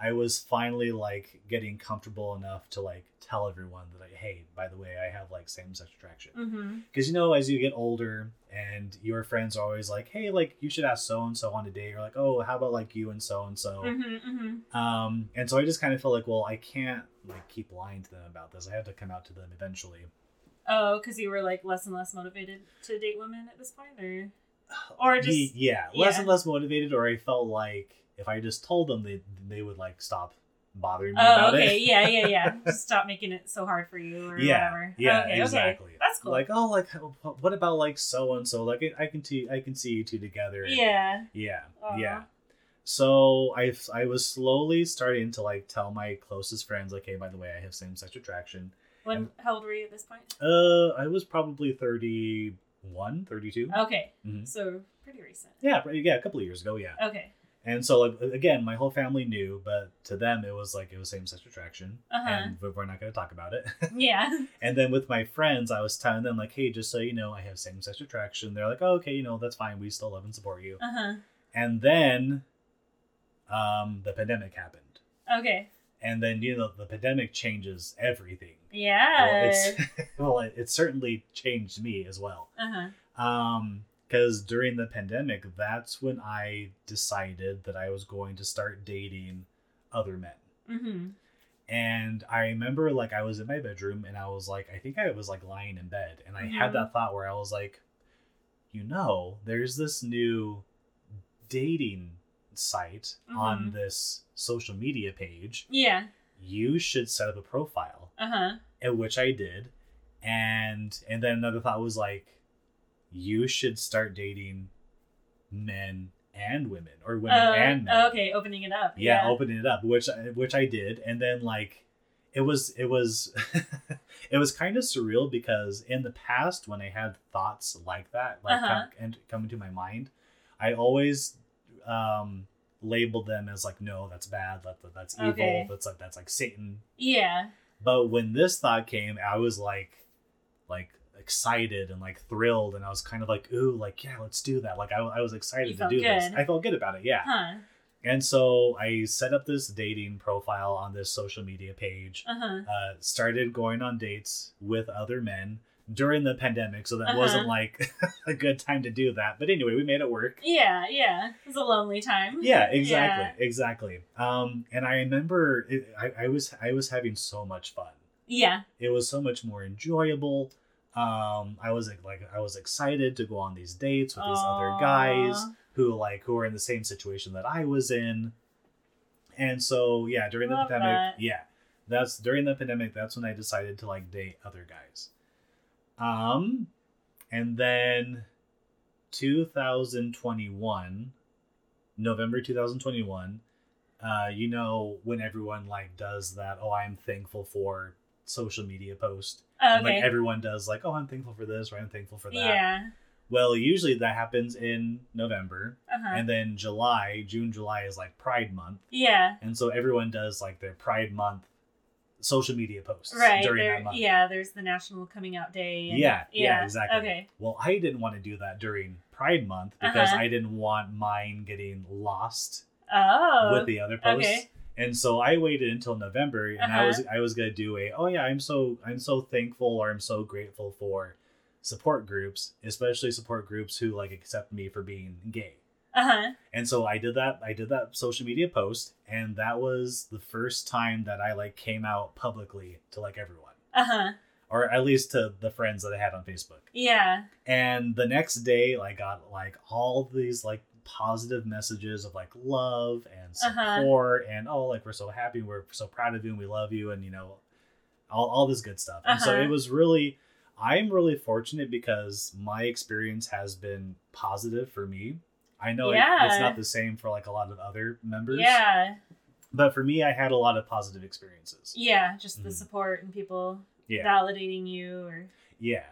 I was finally like getting comfortable enough to like tell everyone that I hey, by the way, I have like same sex attraction. Mm-hmm. Because you know, as you get older and your friends are always like, hey, like you should ask so and so on a date. You're like, oh, how about like you and so and so. Mm-hmm. Mm-hmm. Um, and so I just kind of feel like, well, I can't like keep lying to them about this. I had to come out to them eventually. Oh, because you were like less and less motivated to date women at this point, or Or just- yeah, less and less motivated, or I felt like if I just told them, they they would like stop bothering me oh, about okay, it. yeah, yeah, yeah. Just stop making it so hard for you, or yeah, whatever. yeah, okay, exactly. Okay. That's cool. Like, oh, like, what about like so and so? Like, I can see, I can see you two together. yeah. yeah, Aw. yeah. So I I was slowly starting to like tell my closest friends, like, hey, by the way, I have same sex attraction. When how old were you at this point? Uh, I was probably 31, 32. Okay, Mhm. so pretty recent. Yeah, yeah, a couple of years ago, yeah. Okay. And so, like, again, my whole family knew, but to them, it was like it was same sex attraction, Uh-huh. and we- we're not going to talk about it. Yeah. and then with my friends, I was telling them like, hey, just so you know, I have same sex attraction. They're like, oh, okay, you know, that's fine. We still love and support you. Uh huh. And then, um, the pandemic happened, Okay. and then you know, the pandemic changes everything. Well, Yeah. it's well, it, it certainly changed me as well. Uh huh. Um, because during the pandemic, that's when I decided that I was going to start dating other men. Mm-hmm. And I remember like I was in my bedroom and I was like, I think I was like lying in bed and I had Mhm. that thought where I was like, you know, there's this new dating site on Mhm. this social media page. Yeah. You should set up a profile. Uh huh. at which I did, and and then another thought was like, you should start dating men and women or women Uh, and men. okay, opening it up. yeah, Yeah. opening it up, which I- which I did, and then like, it was it was it was kind of surreal because in the past when I had thoughts like that, like Uh-huh. come, and coming to my mind, I always um labeled them as like no that's bad that, that- that's evil Okay. that's like that's like satan Yeah. but when this thought came, I was like, like excited and like thrilled, and I was kind of like, ooh, like yeah, let's do that. Like I, I was excited You to do this. I felt good about it, yeah. Huh. And so I set up this dating profile on this social media page. Uh huh. Uh, started going on dates with other men during the pandemic, so that Uh-huh. wasn't like a good time to do that. But anyway, we made it work. Yeah. Yeah. It was a lonely time. Yeah, exactly, exactly. Um, and I remember it, I, I was I was having so much fun. Yeah. it was so much more enjoyable um i was like i was excited to go on these dates with these other guys who like who were in the same situation that i was in and so yeah during the pandemic that. yeah that's during the pandemic that's when i decided to like date other guys um and then 2021 november 2021 uh, you know when everyone like does that oh i'm thankful for social media post and, Okay. like everyone does like oh i'm thankful for this or i'm thankful for that yeah. well usually that happens in november Uh huh. and then july june july is like pride month Yeah. and so everyone does like their pride month social media posts Right. during There, that month yeah. There's the National Coming Out Day. and- yeah, yeah, exactly. Okay. Well, I didn't want to do that during Pride Month because Uh-huh. I didn't want mine getting lost Oh. with the other posts. okay. And so I waited until November, and I Uh-huh. was I was gonna do a oh yeah I'm so I'm so thankful or I'm so grateful for support groups, especially support groups who like accept me for being gay. Uh huh. And so I did that. I did that social media post, and that was the first time that I like came out publicly to like everyone, Uh huh. or at least to the friends that I had on Facebook. Yeah. And the next day, I got like all these like positive messages of like love and Uh-huh. support and oh like we're so happy, we're so proud of you, and we love you, and you know, all all this good stuff. And so Uh-huh. it was really. I'm really fortunate because my experience has been positive for me. I know it- it's not the same for like a lot of other members. Yeah. But for me, I had a lot of positive experiences. Yeah. Just the Mhm. support and people Yeah. validating you or. Yeah.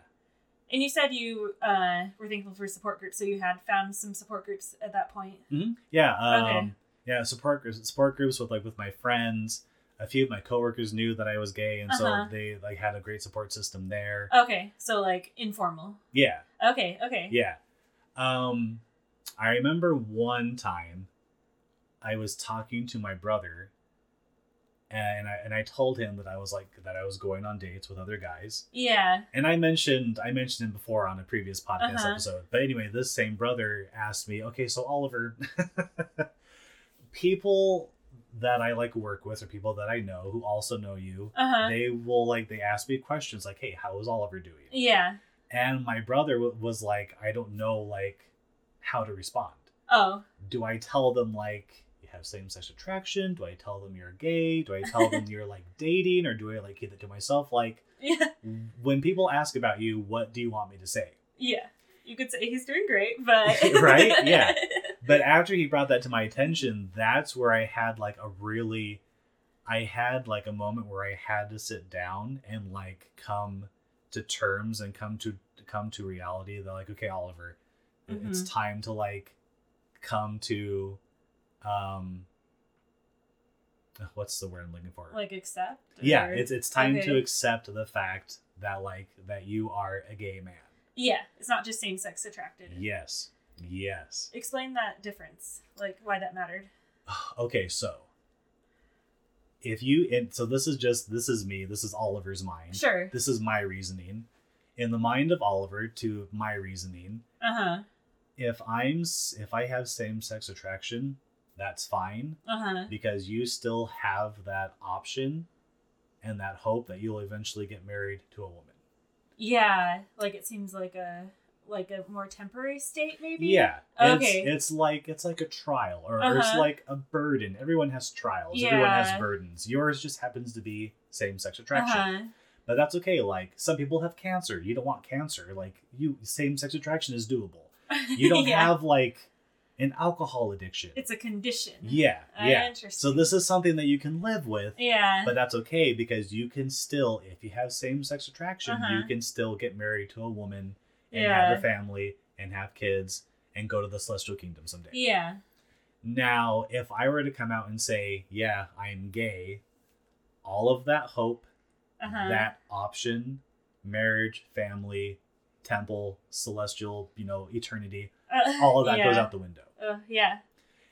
And you said you uh, were thankful for support groups, so you had found some support groups at that point. hmm Yeah. Um, Okay. Yeah. Support groups, support groups with like with my friends. A few of my coworkers knew that I was gay, and Uh-huh. so they like had a great support system there. Okay, so like informal. Yeah. Okay, okay. Yeah. Um, I remember one time I was talking to my brother and I and I told him that I was like that I was going on dates with other guys. Yeah. And I mentioned I mentioned him before on a previous podcast Uh-huh. episode. But anyway, this same brother asked me, "Okay, so Oliver, people that I like work with or people that I know who also know you, Uh huh. they will like they ask me questions like, "Hey, how is Oliver doing?" Yeah. And my brother w- was like, "I don't know like how to respond. Oh. Do I tell them like you have same-sex attraction? Do I tell them you're gay? Do I tell them you're like dating or do I like keep it to myself like Yeah. when people ask about you, what do you want me to say? Yeah. You could say he's doing great, but Right? Yeah. But after he brought that to my attention, that's where I had like a really I had like a moment where I had to sit down and like come to terms and come to come to reality that like okay, Oliver, it- it's time to like come to um what's the word I'm looking for? like accept. yeah, or- it's it's time to accept the fact that like that you are a gay man. yeah. It's not just same sex attracted. Yes. Yes. Explain that difference, like why that mattered. Okay, so if you and so this is just this is me, this is Oliver's mind. Sure. This is my reasoning. In the mind of Oliver to my reasoning, Uh huh. If I'm if I have same-sex attraction, that's fine Uh huh. because you still have that option and that hope that you'll eventually get married to a woman. Yeah. Like it seems like a like a more temporary state, maybe. Yeah. Okay. It's, it's like it's like a trial or, or it's Uh-huh. like a burden. Everyone has trials. yeah. Everyone has burdens. Yours just happens to be same sex attraction. Uh-huh. But that's okay. Like some people have cancer. You don't want cancer. Like you same sex attraction is doable. You don't Yeah. have like an alcohol addiction. It's a condition. yeah. Yeah. Interesting. So this is something that you can live with. Yeah. But that's okay because you can still, if you have same sex attraction, Uh-huh. you can still get married to a woman and Yeah. have a family and have kids and go to the celestial kingdom someday. yeah. Now, if I were to come out and say, yeah, I'm gay, all of that hope, Uh huh. that option, marriage, family, temple, celestial, you know, eternity, Uh, all of that yeah. goes out the window. Uh, yeah.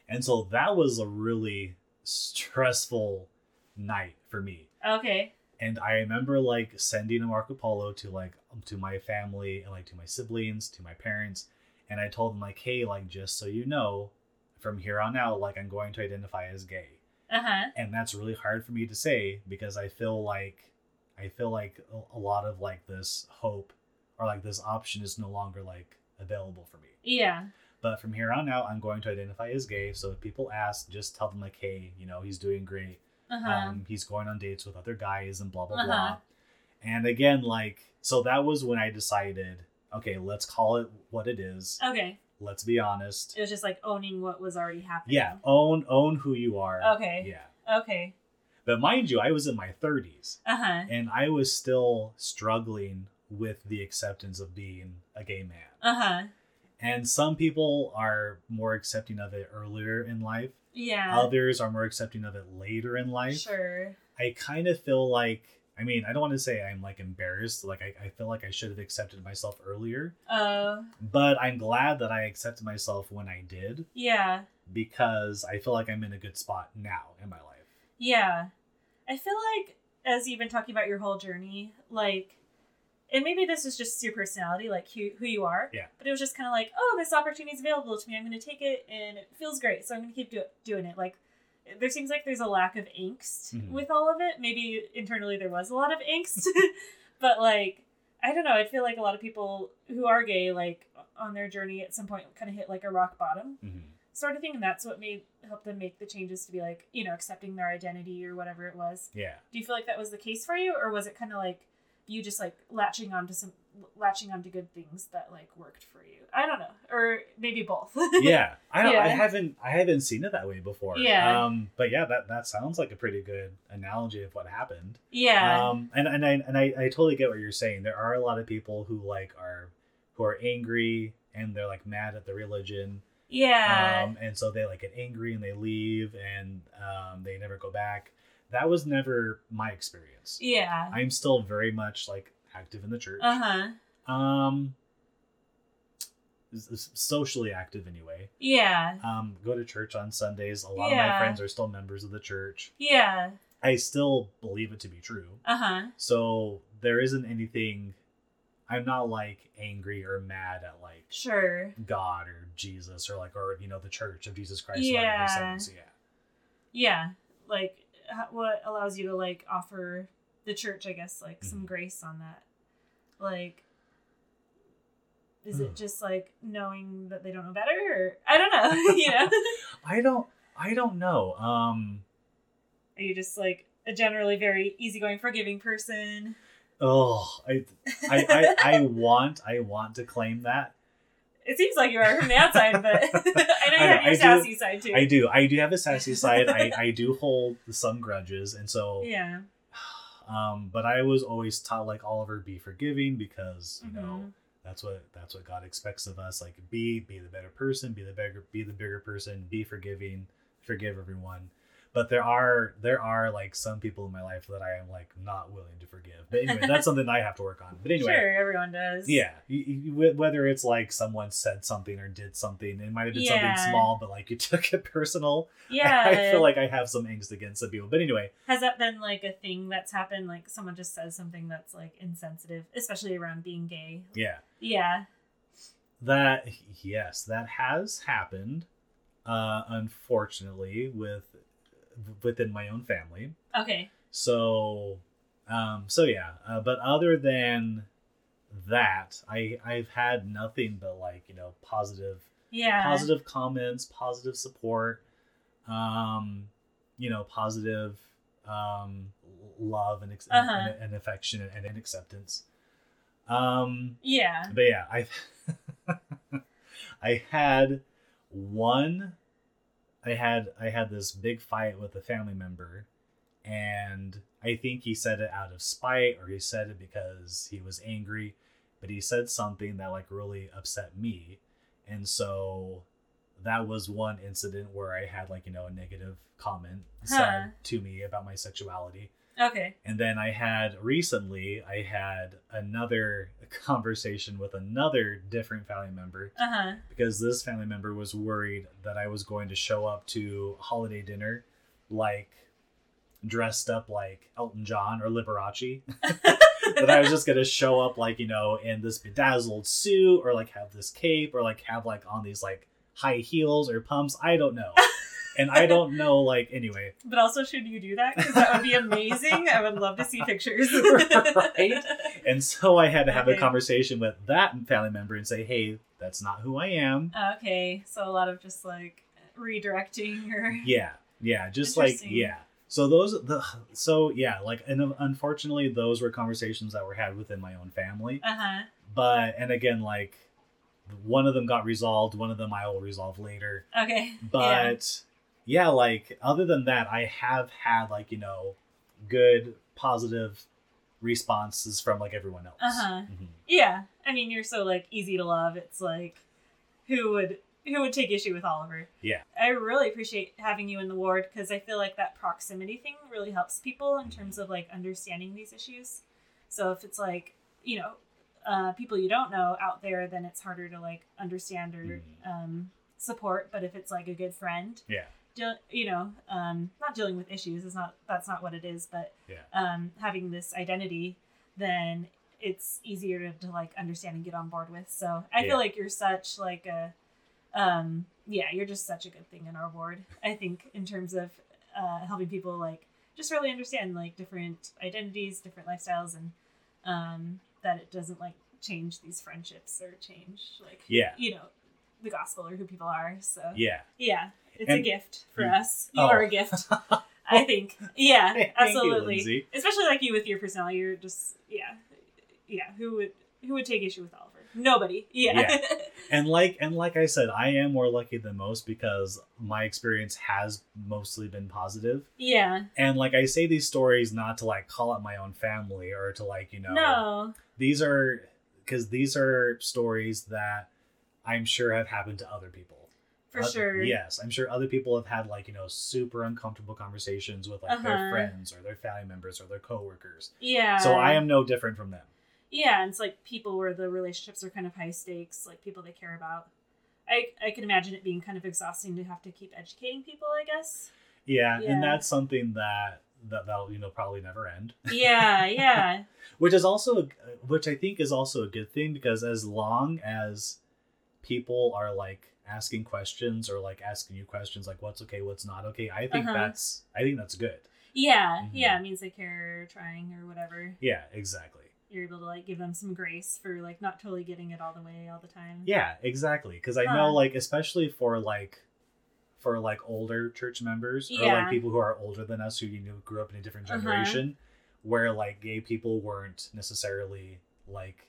And so that was a really stressful night for me. Okay. And I remember like sending a Marco Polo to like to my family and like to my siblings, to my parents, and I told them like, hey, like just so you know, from here on out, like I'm going to identify as gay. Uh huh. And that's really hard for me to say because I feel like I feel like a- a lot of like this hope or like this option is no longer like available for me. Yeah. But from here on out, I'm going to identify as gay. So if people ask, just tell them like, hey, you know, he's doing great. Uh huh. Um, he's going on dates with other guys and blah blah Uh-huh. blah. And again, like, so that was when I decided, okay, let's call it what it is. okay. Let's be honest. It was just like owning what was already happening. Yeah, own own who you are. Okay. Yeah. Okay. But mind you, I was in my 30s Uh huh. and I was still struggling with the acceptance of being a gay man. Uh huh. And some people are more accepting of it earlier in life. Yeah. Others are more accepting of it later in life. Sure. I kind of feel like I mean, I don't want to say I'm like embarrassed. Like I, I feel like I should have accepted myself earlier. Uh. But I'm glad that I accepted myself when I did Yeah. because I feel like I'm in a good spot now in my life. Yeah. I feel like as you've been talking about your whole journey, like, and maybe this is just your personality, like who, who you are. Yeah. But it was just kind of like, oh, this opportunity is available to me. I'm going to take it, and it feels great, so I'm going to keep do- doing it. Like, there seems like there's a lack of angst Mhm. with all of it. Maybe internally there was a lot of angst, but like, I don't know. I feel like a lot of people who are gay, like on their journey at some point, kind of hit like a rock bottom Mhm. sort of thing, and that's what made help them make the changes to be like, you know, accepting their identity or whatever it was. Yeah. Do you feel like that was the case for you, or was it kind of like you just like latching onto some latching onto good things that like worked for you? I don't know, or maybe both. Yeah. I don't I haven't I haven't seen it that way before. Yeah. Um but yeah, that that sounds like a pretty good analogy of what happened. yeah. Um and, and I and I, I totally get what you're saying. There are a lot of people who like are who are angry and they're like mad at the religion. yeah. Um, and so they like get angry and they leave and um, they never go back. That was never my experience. yeah. I'm still very much like active in the church. Uh huh. Um, socially active anyway. Yeah. Um, go to church on Sundays. A lot of my friends are still members of the church. Yeah. I still believe it to be true. Uh huh. So there isn't anything. I'm not like angry or mad at like Sure. God or Jesus or like or you know the Church of Jesus Christ. Yeah. Yeah. Yeah. Like, what allows you to like offer the church, I guess, like some Mhm. grace on that? Like, is it just like knowing that they don't know better, or I don't know. you know, I don't. I don't know. Um. are you just like a generally very easygoing, forgiving person? Oh, I, I, I, I want, I want to claim that. It seems like you are from the outside, but I know you I have know, your I sassy side too. I do. I do have a sassy side. I, I do hold some grudges, and so, yeah. um, but I was always taught like Oliver, be forgiving because you know Mhm. that's what that's what God expects of us. Like be be the better person, be the bigger, be the bigger person, be forgiving, forgive everyone. But there are there are like some people in my life that I am like not willing to forgive. But anyway, that's something I have to work on. But anyway, Sure, everyone does. yeah, whether it's like someone said something or did something, it might have been Yeah. something small, but like you took it personal. Yeah. I feel like I have some angst against some people. But anyway, Has that been like a thing that's happened? Like someone just says something that's like insensitive, especially around being gay. yeah, Yeah. that yes, that has happened. Uh, unfortunately, with within my own family. Okay. So, um, so yeah. Uh, but other than that, I I've had nothing but like you know positive Yeah. positive comments, positive support, um, you know, positive um, love and, ex- Uh-huh. and, and affection and, and acceptance. Um, Yeah. but yeah, I I had one. I had I had this big fight with a family member, and I think he said it out of spite or he said it because he was angry, but he said something that like really upset me, and so that was one incident where I had like you know a negative comment Huh. said to me about my sexuality. Okay. And then I had recently, I had another conversation with another different family member Uh huh. because this family member was worried that I was going to show up to holiday dinner like dressed up like Elton John or Liberace. that I was just going to show up like, you know, in this bedazzled suit or like have this cape or like have like on these like high heels or pumps. I don't know. And I don't know, like, anyway, But also, should you do that? Because that would be amazing. I would love to see pictures. Right? And so I had to have a conversation with that family member and say, hey, that's not who I am. Okay. So a lot of just like redirecting or. Yeah. Yeah. Just like, yeah. So those, the, so yeah, like, and unfortunately, those were conversations that were had within my own family. Uh huh. But, and again, like, one of them got resolved, one of them I will resolve later. Okay. But yeah. like, other than that, I have had, like, you know, good, positive responses from, like, everyone else. Uh-huh. Mhm. Yeah. I mean, you're so like easy to love. It's like, who would who would take issue with Oliver? Yeah. I really appreciate having you in the ward because I feel like that proximity thing really helps people in terms of like understanding these issues. So if it's like you know uh, people you don't know out there, then it's harder to like understand or Mhm. um, support. But if it's like a good friend, Yeah. Deal, you know, um, not dealing with issues is not that's not what it is, but Yeah. um, having this identity, then it's easier to, to like understand and get on board with. So I Yeah. feel like you're such like a, um, yeah, you're just such a good thing in our ward. I think in terms of uh, helping people like just really understand like different identities, different lifestyles, and um, that it doesn't like change these friendships or change like Yeah. you know the gospel or who people are. So Yeah. yeah, it's a gift for Mm. us. You Oh. are a gift. I think. Yeah, Thank you, absolutely. Especially like you with your personality, you're just yeah, yeah. Who would who would take issue with Oliver? Nobody. Yeah. and like and like I said, I am more lucky than most because my experience has mostly been positive. yeah. And like I say these stories not to like call out my own family or to like, you know, No. these are because these are stories that I'm sure have happened to other people. For Oth- sure. Yes, I'm sure other people have had like, you know, super uncomfortable conversations with like their Uh-huh. friends or their family members or their coworkers. Yeah. So I am no different from them. Yeah, and it's like people where the relationships are kind of high stakes, like people they care about. I I can imagine it being kind of exhausting to have to keep educating people. I guess. Yeah, Yeah. and that's something that that that'll you know probably never end. Yeah, yeah. which is also which I think is also a good thing because as long as people are like asking questions or like asking you questions like what's okay, what's not okay, I think Uh-huh. that's I think that's good. Yeah, Mhm. yeah, it means they care trying or whatever. Yeah, exactly. You're able to like give them some grace for like not totally getting it all the way all the time. Yeah, exactly. Because I Huh. know, like, especially for like, for like older church members or Yeah. like people who are older than us who you know grew up in a different Uh-huh. generation, where like gay people weren't necessarily like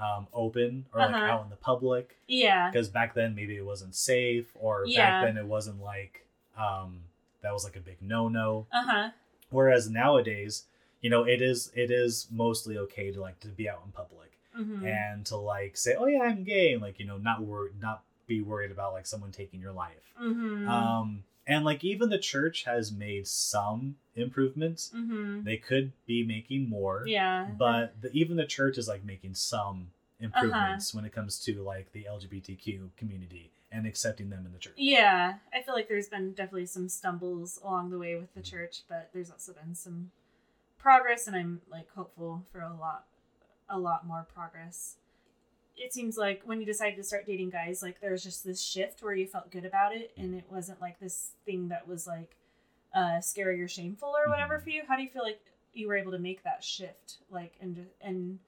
um open or like Uh-huh. out in the public Yeah. because back then maybe it wasn't safe or Yeah. back then it wasn't like um that was like a big no no. Uh huh. Whereas nowadays, you know, it is it is mostly okay to like to be out in public hmm and to like say, "Oh yeah, I'm gay," and like you know, not wor- not be worried about like someone taking your life. hmm Um, and like even the church has made some improvements. hmm They could be making more, Yeah. but the, even the church is like making some improvements Uh-huh. when it comes to like the LGBTQ community and accepting them in the church. Yeah, I feel like there's been definitely some stumbles along the way with the church, but there's also been some progress, and I'm like hopeful for a lot, a lot more progress. It seems like when you decided to start dating guys, like there was just this shift where you felt good about it, and it wasn't like this thing that was like uh, scary or shameful or whatever Mhm. for you. How do you feel like you were able to make that shift, like and and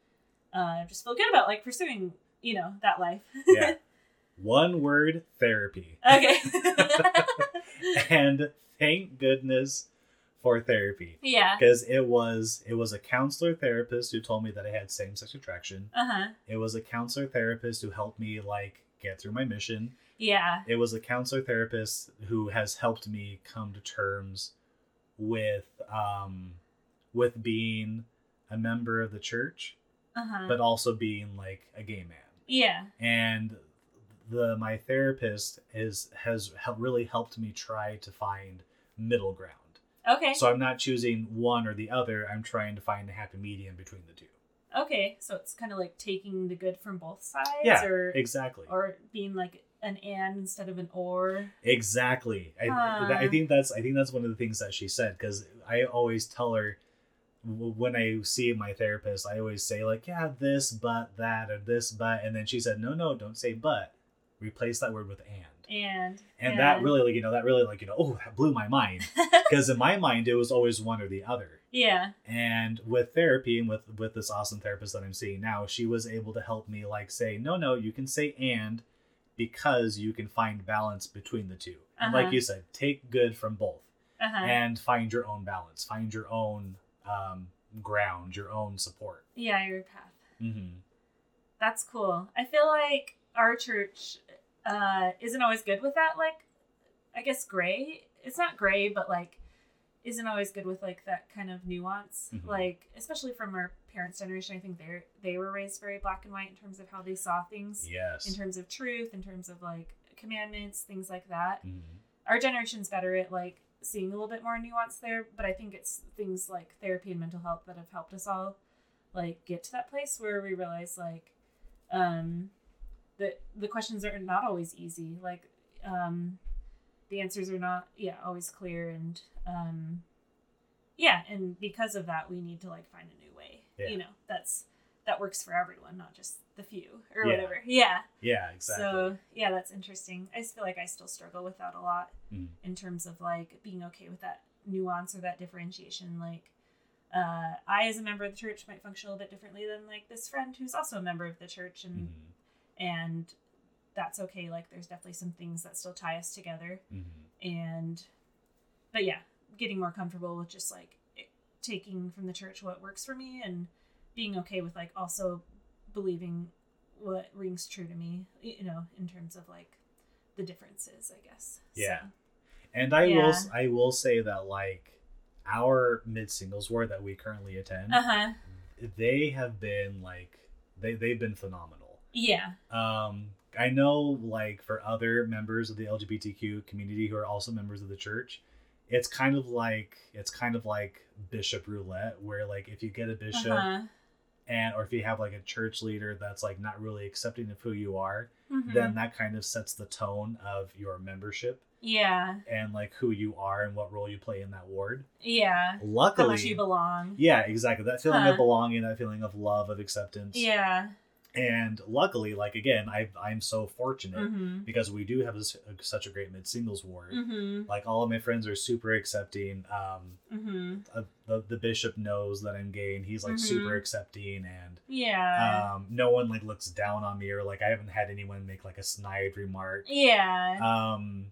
uh, just feel good about like pursuing, you know, that life? Yeah. One word: therapy. okay. and thank goodness for therapy. yeah. because it was it was a counselor therapist who told me that I had same sex attraction. Uh huh. It was a counselor therapist who helped me like get through my mission. Yeah. It was a counselor therapist who has helped me come to terms with um with being a member of the church, Uh huh. but also being like a gay man. Yeah. And the my therapist is has really helped me try to find middle ground. Okay. So I'm not choosing one or the other. I'm trying to find a happy medium between the two. okay. So it's kind of like taking the good from both sides, Yeah, or Exactly. or being like an and instead of an or. exactly. I. I uh. think that's I think that's one of the things that she said because I always tell her when I see my therapist, I always say like, yeah, this but that or this but, and then she said, no, no, don't say but. Replace that word with and. And And that really, like, you know, that really, like, you know, oh, that blew my mind. Because in my mind, it was always one or the other. yeah. and with therapy and with with this awesome therapist that i'm seeing now she was able to help me like say no no you can say and because you can find balance between the 2 and Uh-huh. like you said take good from both Uh huh. and find your own balance find your own um, ground your own support yeah. Your path. mm-hmm. That's cool. I feel like our church uh, isn't always good with that. Like, I guess gray. It's not gray, but like, isn't always good with like that kind of nuance. Mhm. Like, especially from our parents' generation, I think they they were raised very black and white in terms of how they saw things, yes in terms of truth, in terms of like commandments, things like that. Mhm. Our generation's better at like seeing a little bit more nuance there, but I think it's things like therapy and mental health that have helped us all like get to that place where we realize like um that the questions are not always easy like um the answers are not yeah always clear and um yeah and because of that we need to like find a new way Yeah. you know that's that works for everyone not just the few or Yeah. whatever yeah yeah exactly so yeah that's interesting i feel like i still struggle with that a lot Mhm. in terms of like being okay with that nuance or that differentiation like uh, I, as a member of the church, might function a little bit differently than like this friend who's also a member of the church, and Mhm. And that's okay. Like, there's definitely some things that still tie us together, Mhm. and but yeah, getting more comfortable with just like it- taking from the church what works for me, and being okay with like also believing what rings true to me, you know, in terms of like the differences, I guess. Yeah. So, and i will I will say that like our mid singles ward that we currently attend uh huh. they have been like they, they've been phenomenal Yeah. um i know like for other members of the lgbtq community who are also members of the church it's kind of like it's kind of like bishop roulette where like if you get a bishop Uh-huh. and or if you have like a church leader that's like not really accepting of who you are Mhm. then that kind of sets the tone of your membership Yeah. and like who you are and what role you play in that ward. Yeah. How Luckily, much you belong. yeah, exactly. That feeling Huh. of belonging, that feeling of love, of acceptance. Yeah. And luckily, like again, I I'm so fortunate Mm-hmm. because we do have this, such a great mid singles ward. Mm-hmm. Like all of my friends are super accepting. Um, Mm-hmm. uh, the the bishop knows that I'm gay, and he's like super accepting, and Yeah. um, no one like looks down on me or like I haven't had anyone make like a snide remark. yeah. Um,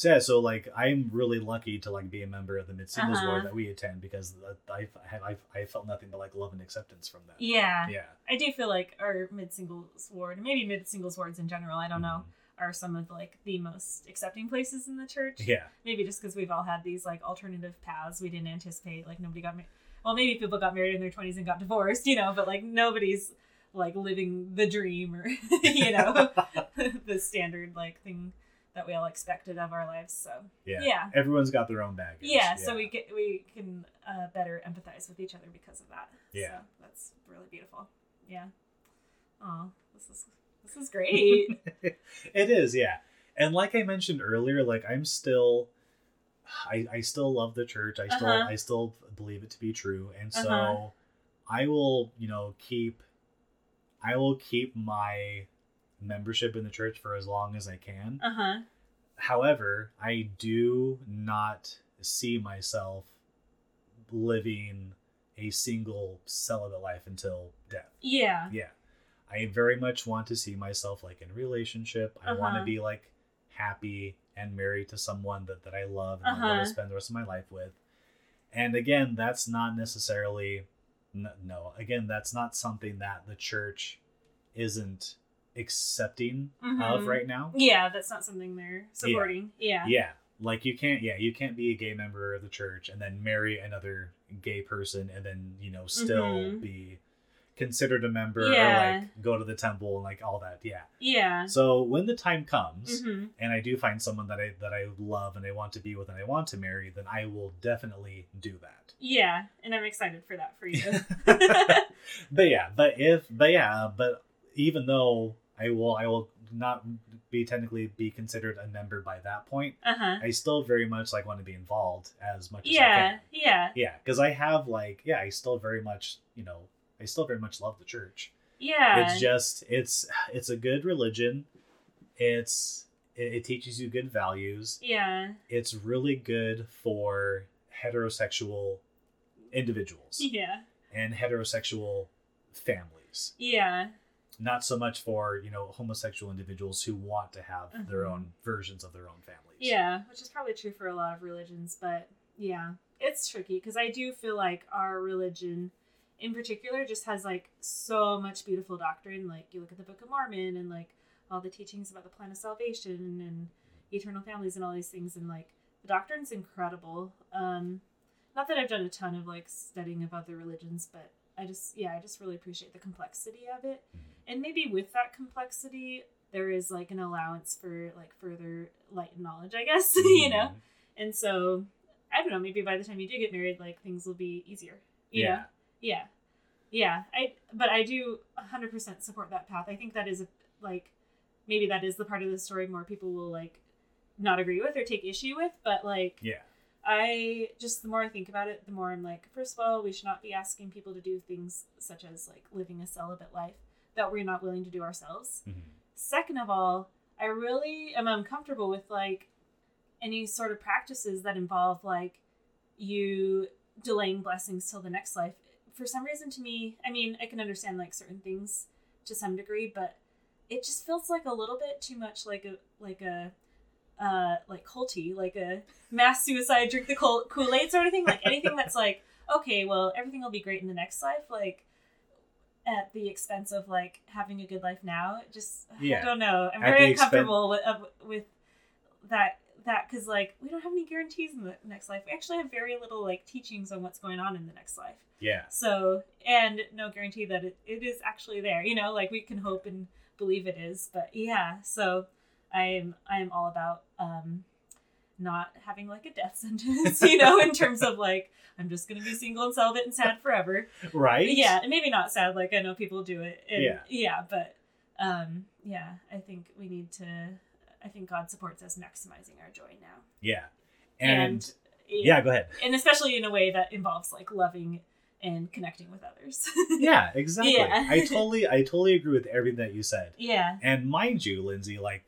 so yeah, so like I'm really lucky to like be a member of the mid singles Uh-huh. ward that we attend because I've I've, I felt nothing but like love and acceptance from that. yeah. Yeah. I do feel like our mid singles ward, maybe mid singles wards in general, I don't know, are some of like the most accepting places in the church. Yeah. Maybe just because we've all had these like alternative paths we didn't anticipate. Like nobody got married. Well, maybe people got married in their twenties and got divorced, you know, but like nobody's like living the dream or you know the standard like thing that we all expected of our lives. So yeah. yeah. Everyone's got their own baggage. yeah, so we get we can uh, better empathize with each other because of that. Yeah. so that's really beautiful. Yeah. Oh, this is this is great. it is, yeah. And like I mentioned earlier, like I'm still I, I still love the church. I still Uh-huh. I still believe it to be true. And so Uh-huh. I will, you know, keep I will keep my membership in the church for as long as I can. uh huh. However, I do not see myself living a single celibate life until death. Yeah. Yeah. I very much want to see myself like in a relationship. I want to Uh-huh. be like happy and married to someone that, that I love and I want Uh-huh. to spend the rest of my life with. And again, that's not necessarily no. Again, that's not something that the church isn't accepting of Mhm. right now. Yeah, that's not something they're supporting. Yeah. Yeah. Like you can't yeah, you can't be a gay member of the church and then marry another gay person and then, you know, still Mhm. be considered a member Yeah. or like go to the temple and like all that. Yeah. Yeah. So when the time comes hmm and I do find someone that I that I love and I want to be with and I want to marry, then I will definitely do that. Yeah, and I'm excited for that for you. but yeah, but if but yeah, but even though I will I will not be technically be considered a member by that point, uh huh. I still very much like want to be involved as much as I Yeah. Yeah. Yeah, because I have like yeah, I still very much you know I still very much love the church. Yeah. It's just it's it's a good religion. It's it, it teaches you good values. yeah. It's really good for heterosexual individuals Yeah. and heterosexual families. Yeah. Not so much for you know homosexual individuals who want to have their Mhm. own versions of their own families. Yeah, which is probably true for a lot of religions, but yeah, it's tricky because I do feel like our religion in particular just has like so much beautiful doctrine. Like you look at the Book of Mormon and like all the teachings about the plan of salvation and eternal families and all these things and like the doctrine's incredible. Um not that I've done a ton of like studying of other religions, but I just yeah, I just really appreciate the complexity of it. And maybe with that complexity there is like an allowance for like further light and knowledge, I guess, you know? Mhm. And so I don't know, maybe by the time you do get married, like things will be easier. You Yeah. know? Yeah. Yeah. I but I do hundred percent support that path. I think that is a like maybe that is the part of the story more people will like not agree with or take issue with, but like Yeah. I just the more I think about it, the more I'm like, first of all, we should not be asking people to do things such as like living a celibate life that we're not willing to do ourselves. Mhm. Second of all, I really am uncomfortable with like any sort of practices that involve like you delaying blessings till the next life. For some reason to me, I mean, I can understand like certain things to some degree, but it just feels like a little bit too much like a like a uh like culty, like a mass suicide drink the Kool- Kool-Aid sort of thing, like anything that's like okay, well, everything will be great in the next life, like at the expense of like having a good life now. Just Yeah. I don't know. I'm At very the expen- uncomfortable with of, with that that because like we don't have any guarantees in the next life. We actually have very little like teachings on what's going on in the next life. Yeah. So and no guarantee that it, it is actually there. You know, like we can hope and believe it is, but yeah. So I'm I'm all about um not having like a death sentence, you know, in terms of like I'm just gonna be single and celibate and sad forever. Right? Yeah, and maybe not sad. Like I know people do it. And, Yeah. yeah, but um, yeah, I think we need to I think God supports us maximizing our joy now. Yeah. And, And, yeah, go ahead. and especially in a way that involves like loving and connecting with others. Yeah, exactly. Yeah. I totally I totally agree with everything that you said. yeah. And mind you, Lindsay, like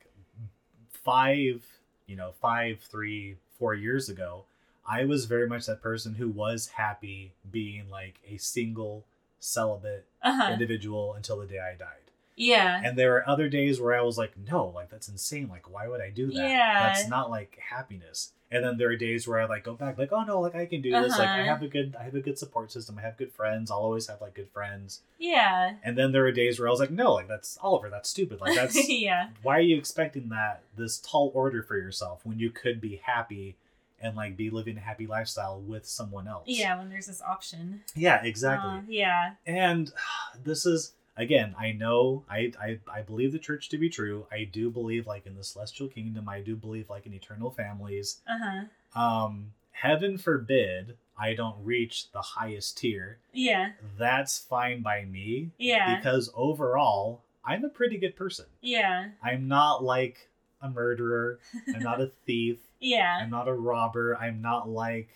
five, you know, five, three, four years ago, I was very much that person who was happy being like a single celibate Uh-huh. individual until the day I died. Yeah. And there are other days where I was like, no, like that's insane. Like, why would I do that? Yeah. That's not like happiness. And then there are days where I like go back, like, oh no, like I can do this. Like I Uh-huh. have a good, I have a good support system. I have good friends. I'll always have like good friends. Yeah. And then there are days where I was like, no, like that's Oliver. That's stupid. Like that's yeah. why are you expecting that this tall order for yourself when you could be happy and like be living a happy lifestyle with someone else? Yeah, when there's this option. Yeah, exactly. Uh, yeah. And this is again, I know I, I I believe the church to be true. I do believe like in the celestial kingdom. I do believe like in eternal families. Uh-huh. Um, heaven forbid I don't reach the highest tier. Yeah. That's fine by me Yeah. because overall I'm a pretty good person. Yeah. I'm not like a murderer. I'm not a thief. Yeah. I'm not a robber. I'm not like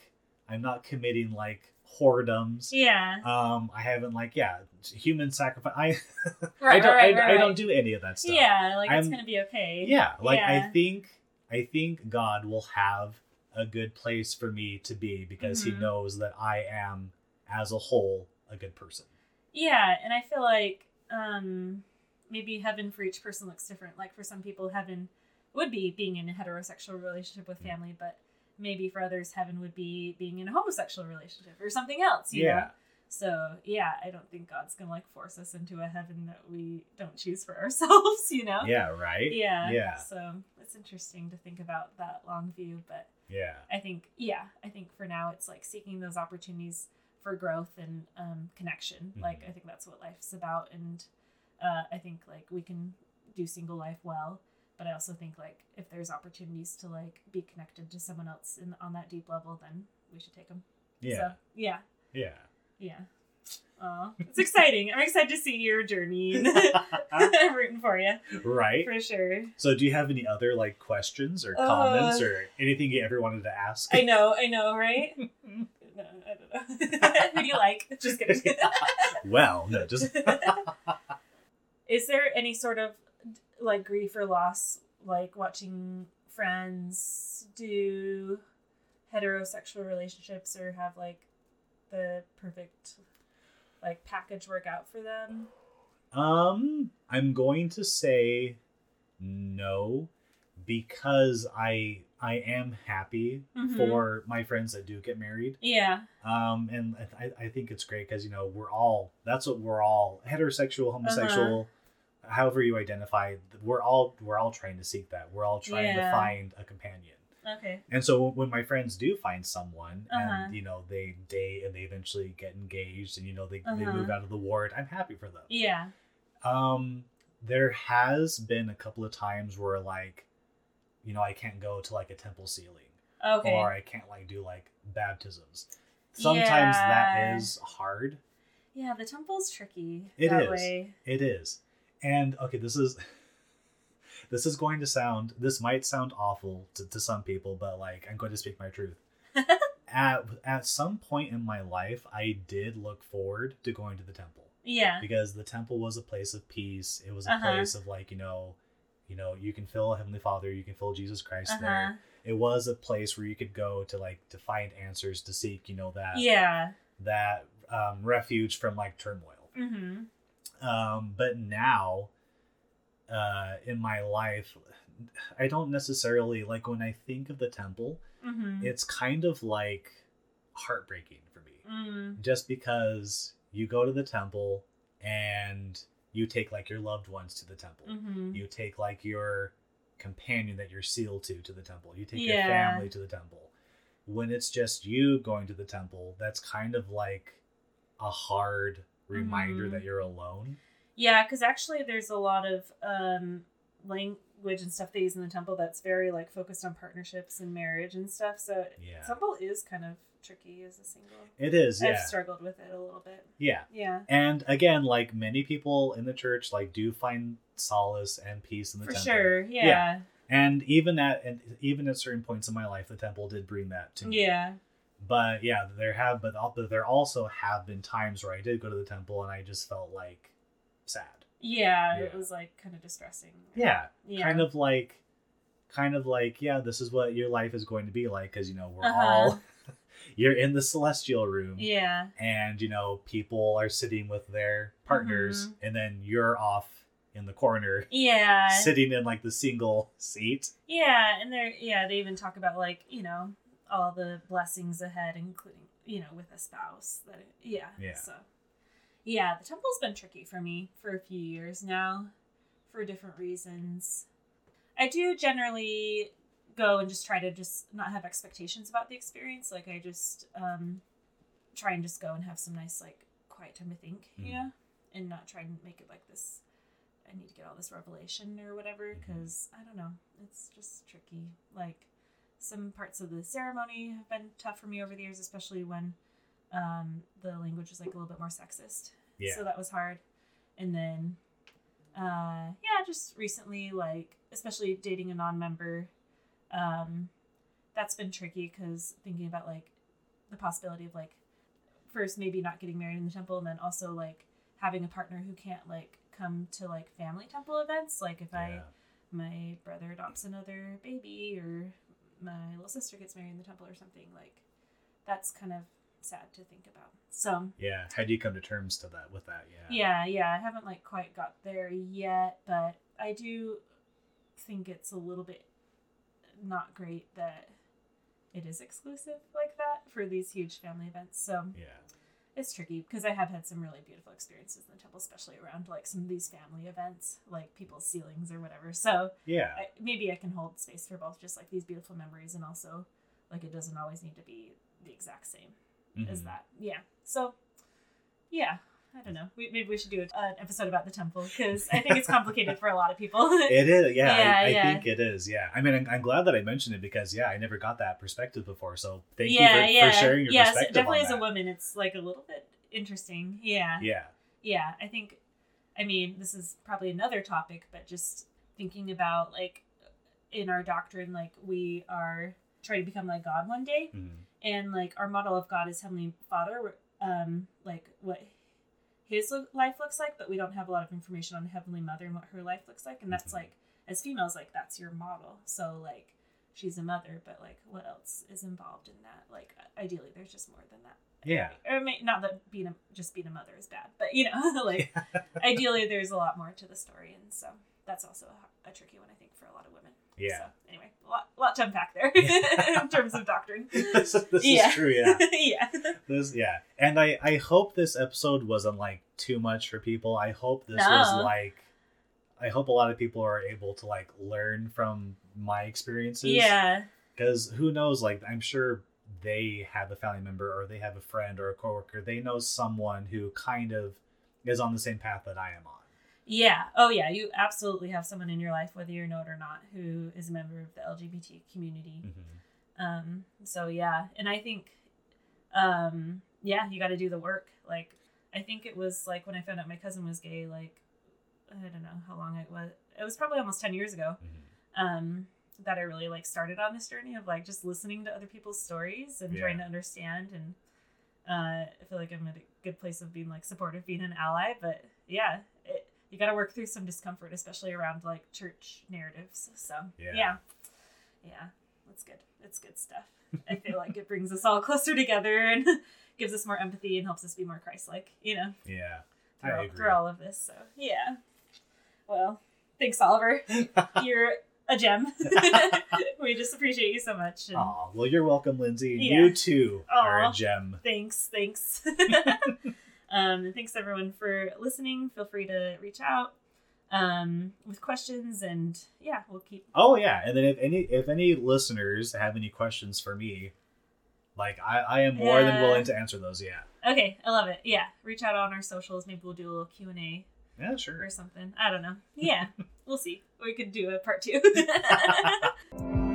I'm not committing like whoredoms. Yeah. Um, I haven't like yeah, human sacrifice. I I Right, don't right, I, right, I don't do any of that stuff. Yeah, like it's I'm- gonna be okay. Yeah, like I think I think God will have a good place for me to be because Mhm. he knows that I am as a whole a good person. Yeah, and I feel like um maybe heaven for each person looks different. Like for some people heaven would be being in a heterosexual relationship with Mm. family, but maybe for others heaven would be being in a homosexual relationship or something else, you Yeah. know? So yeah, I don't think God's gonna like force us into a heaven that we don't choose for ourselves, you know? Yeah, right? Yeah. Yeah. So it's interesting to think about that long view, but Yeah. I think yeah, I think for now it's like seeking those opportunities for growth and um, connection. Like Mhm. I think that's what life's about, and uh, I think like we can do single life well, but I also think like if there's opportunities to like be connected to someone else in on that deep level, then we should take them. Yeah. So, yeah. Yeah. Yeah. Aw, it's exciting. I'm excited to see your journey. I'm rooting for you right? for sure. So do you have any other like questions or Uh, comments or anything you ever wanted to ask? I know, I know, right? No, I don't know. Who do you like? Just kidding. well, no, just Is there any sort of like grief or loss, like watching friends do heterosexual relationships or have like the perfect like package work out for them? Um, I'm going to say no because I I am happy Mhm. for my friends that do get married. Yeah. Um, and I, I think it's great because you know we're all that's what we're all heterosexual, homosexual, however you identify. We're all we're all trying to seek that. We're all trying Yeah. to find a companion. Okay. And so when my friends do find someone Uh-huh. and you know they date and they eventually get engaged and you know they, they Uh-huh. move out of the ward, I'm happy for them. Yeah. Um, there has been a couple of times where like, you know, I can't go to like a temple sealing, Okay. or I can't like do like baptisms. Sometimes that Yeah. is hard. yeah, the temple's tricky. It that is. Way. It is, and okay, this is. This is going to sound. This might sound awful to, to some people, but like I'm going to speak my truth. at at some point in my life, I did look forward to going to the temple. Yeah. because the temple was a place of peace. It was a Uh-huh. place of like you know, you know, you can feel Heavenly Father, you can feel Jesus Christ Uh-huh. there. It was a place where you could go to like to find answers, to seek, you know, that Yeah. that um, refuge from like turmoil. Mm-hmm. Um, but now, uh, in my life, I don't necessarily like when I think of the temple. Mm-hmm. It's kind of like heartbreaking for me Mm. just because you go to the temple and you take like your loved ones to the temple Mm-hmm. you take like your companion that you're sealed to to the temple you take Yeah. your family to the temple when it's just you going to the temple that's kind of like a hard reminder Mhm. that you're alone Yeah, because actually, there's a lot of um, language and stuff they use in the temple that's very like focused on partnerships and marriage and stuff. So yeah temple is kind of tricky as a single. it is yeah I've struggled with it a little bit. yeah Yeah, and again like many people in the church like do find solace and peace in the for temple sure. Yeah. and even at and even at certain points in my life, the temple did bring that to me. Yeah. But yeah, there have but but there also have been times where I did go to the temple and I just felt like sad. Yeah, it was like kind of distressing. Yeah, Yeah. kind of like kind of like yeah, this is what your life is going to be like because you know we're Uh-huh. all you're in the celestial room Yeah. and you know people are sitting with their partners Mhm. and then you're off in the corner Yeah. sitting in like the single seat. Yeah, and they're yeah, they even talk about like, you know, all the blessings ahead, including, you know, with a spouse. That yeah. Yeah. So yeah, the temple's been tricky for me for a few years now, for different reasons. I do generally go and just try to just not have expectations about the experience. Like I just um try and just go and have some nice like quiet time to think, you Mhm. know, and not try and make it like this. I need to get all this revelation or whatever Mhm. because I don't know. It's just tricky. Like some parts of the ceremony have been tough for me over the years, especially when um, the language was like a little bit more sexist. Yeah. So that was hard. And then, uh, yeah, just recently, like, especially dating a non member, um, that's been tricky because thinking about like the possibility of like first maybe not getting married in the temple and then also like having a partner who can't like come to like family temple events. Like if I my brother adopts another baby or my little sister gets married in the temple or something like that's kind of sad to think about so Yeah. How do you come to terms to that with that? Yeah. yeah yeah i haven't like quite got there yet but i do think it's a little bit not great that it is exclusive like that for these huge family events so Yeah. It's tricky because I have had some really beautiful experiences in the temple, especially around like some of these family events, like people's sealings or whatever. So Yeah. I, maybe I can hold space for both, just like these beautiful memories, and also like it doesn't always need to be the exact same as Mhm. that. Yeah. So yeah, I don't know. We, maybe we should do an episode about the temple because I think it's complicated for a lot of people. It is, yeah. Yeah, I, I yeah. think it is, yeah. I mean, I'm, I'm glad that I mentioned it because, yeah, I never got that perspective before. So thank yeah, you for, yeah, for sharing your yes, perspective. definitely on as a woman, it's like a little bit interesting. Yeah. Yeah, yeah i think i mean this is probably another topic but just thinking about like in our doctrine like we are trying to become like god one day Mhm. and like our model of god is heavenly father um like what his life looks like but we don't have a lot of information on heavenly mother and what her life looks like and that's Mhm. like as females like that's your model so like she's a mother but like what else is involved in that like ideally there's just more than that yeah, or may, not that being a just being a mother is bad, but you know, like ideally there's a lot more to the story, and so that's also a, a tricky one I think for a lot of women. Yeah. So anyway, a lot, lot to unpack there Yeah. in terms of doctrine. this is, this Yeah. is true. Yeah, yeah. this yeah. And I I hope this episode wasn't like too much for people. I hope this No. was like. I hope a lot of people are able to like learn from my experiences. Yeah. because who knows like i'm sure they have a family member or they have a friend or a coworker they know someone who kind of is on the same path that i am on Yeah. Oh yeah. You absolutely have someone in your life, whether you know it or not, who is a member of the LGBT community. Um, so yeah, and I think, um, yeah, you got to do the work. Like, I think it was like when I found out my cousin was gay. Like, I don't know how long it was. It was probably almost ten years ago. Um, that I really like started on this journey of like just listening to other people's stories and Yeah. trying to understand. And uh, I feel like I'm at a good place of being like supportive, being an ally. But yeah, you got to work through some discomfort, especially around like church narratives. So Yeah. yeah, yeah, that's good. It's good stuff. I feel like it brings us all closer together and gives us more empathy and helps us be more Christ-like. You know, yeah i through, all, agree through all of this. So yeah. Well, thanks, Oliver. You're a gem. we just appreciate you so much. And Aw, well you're welcome lindsay Yeah. you too are a gem Thanks, thanks. Um, and thanks everyone for listening. Feel free to reach out um, with questions, and yeah, we'll keep. oh yeah and then if any if any listeners have any questions for me like i i am more than willing to answer those yeah Okay, I love it. Yeah, reach out on our socials. Maybe we'll do a little Q and A yeah sure or something. I don't know. Yeah, we'll see. We could do a part two.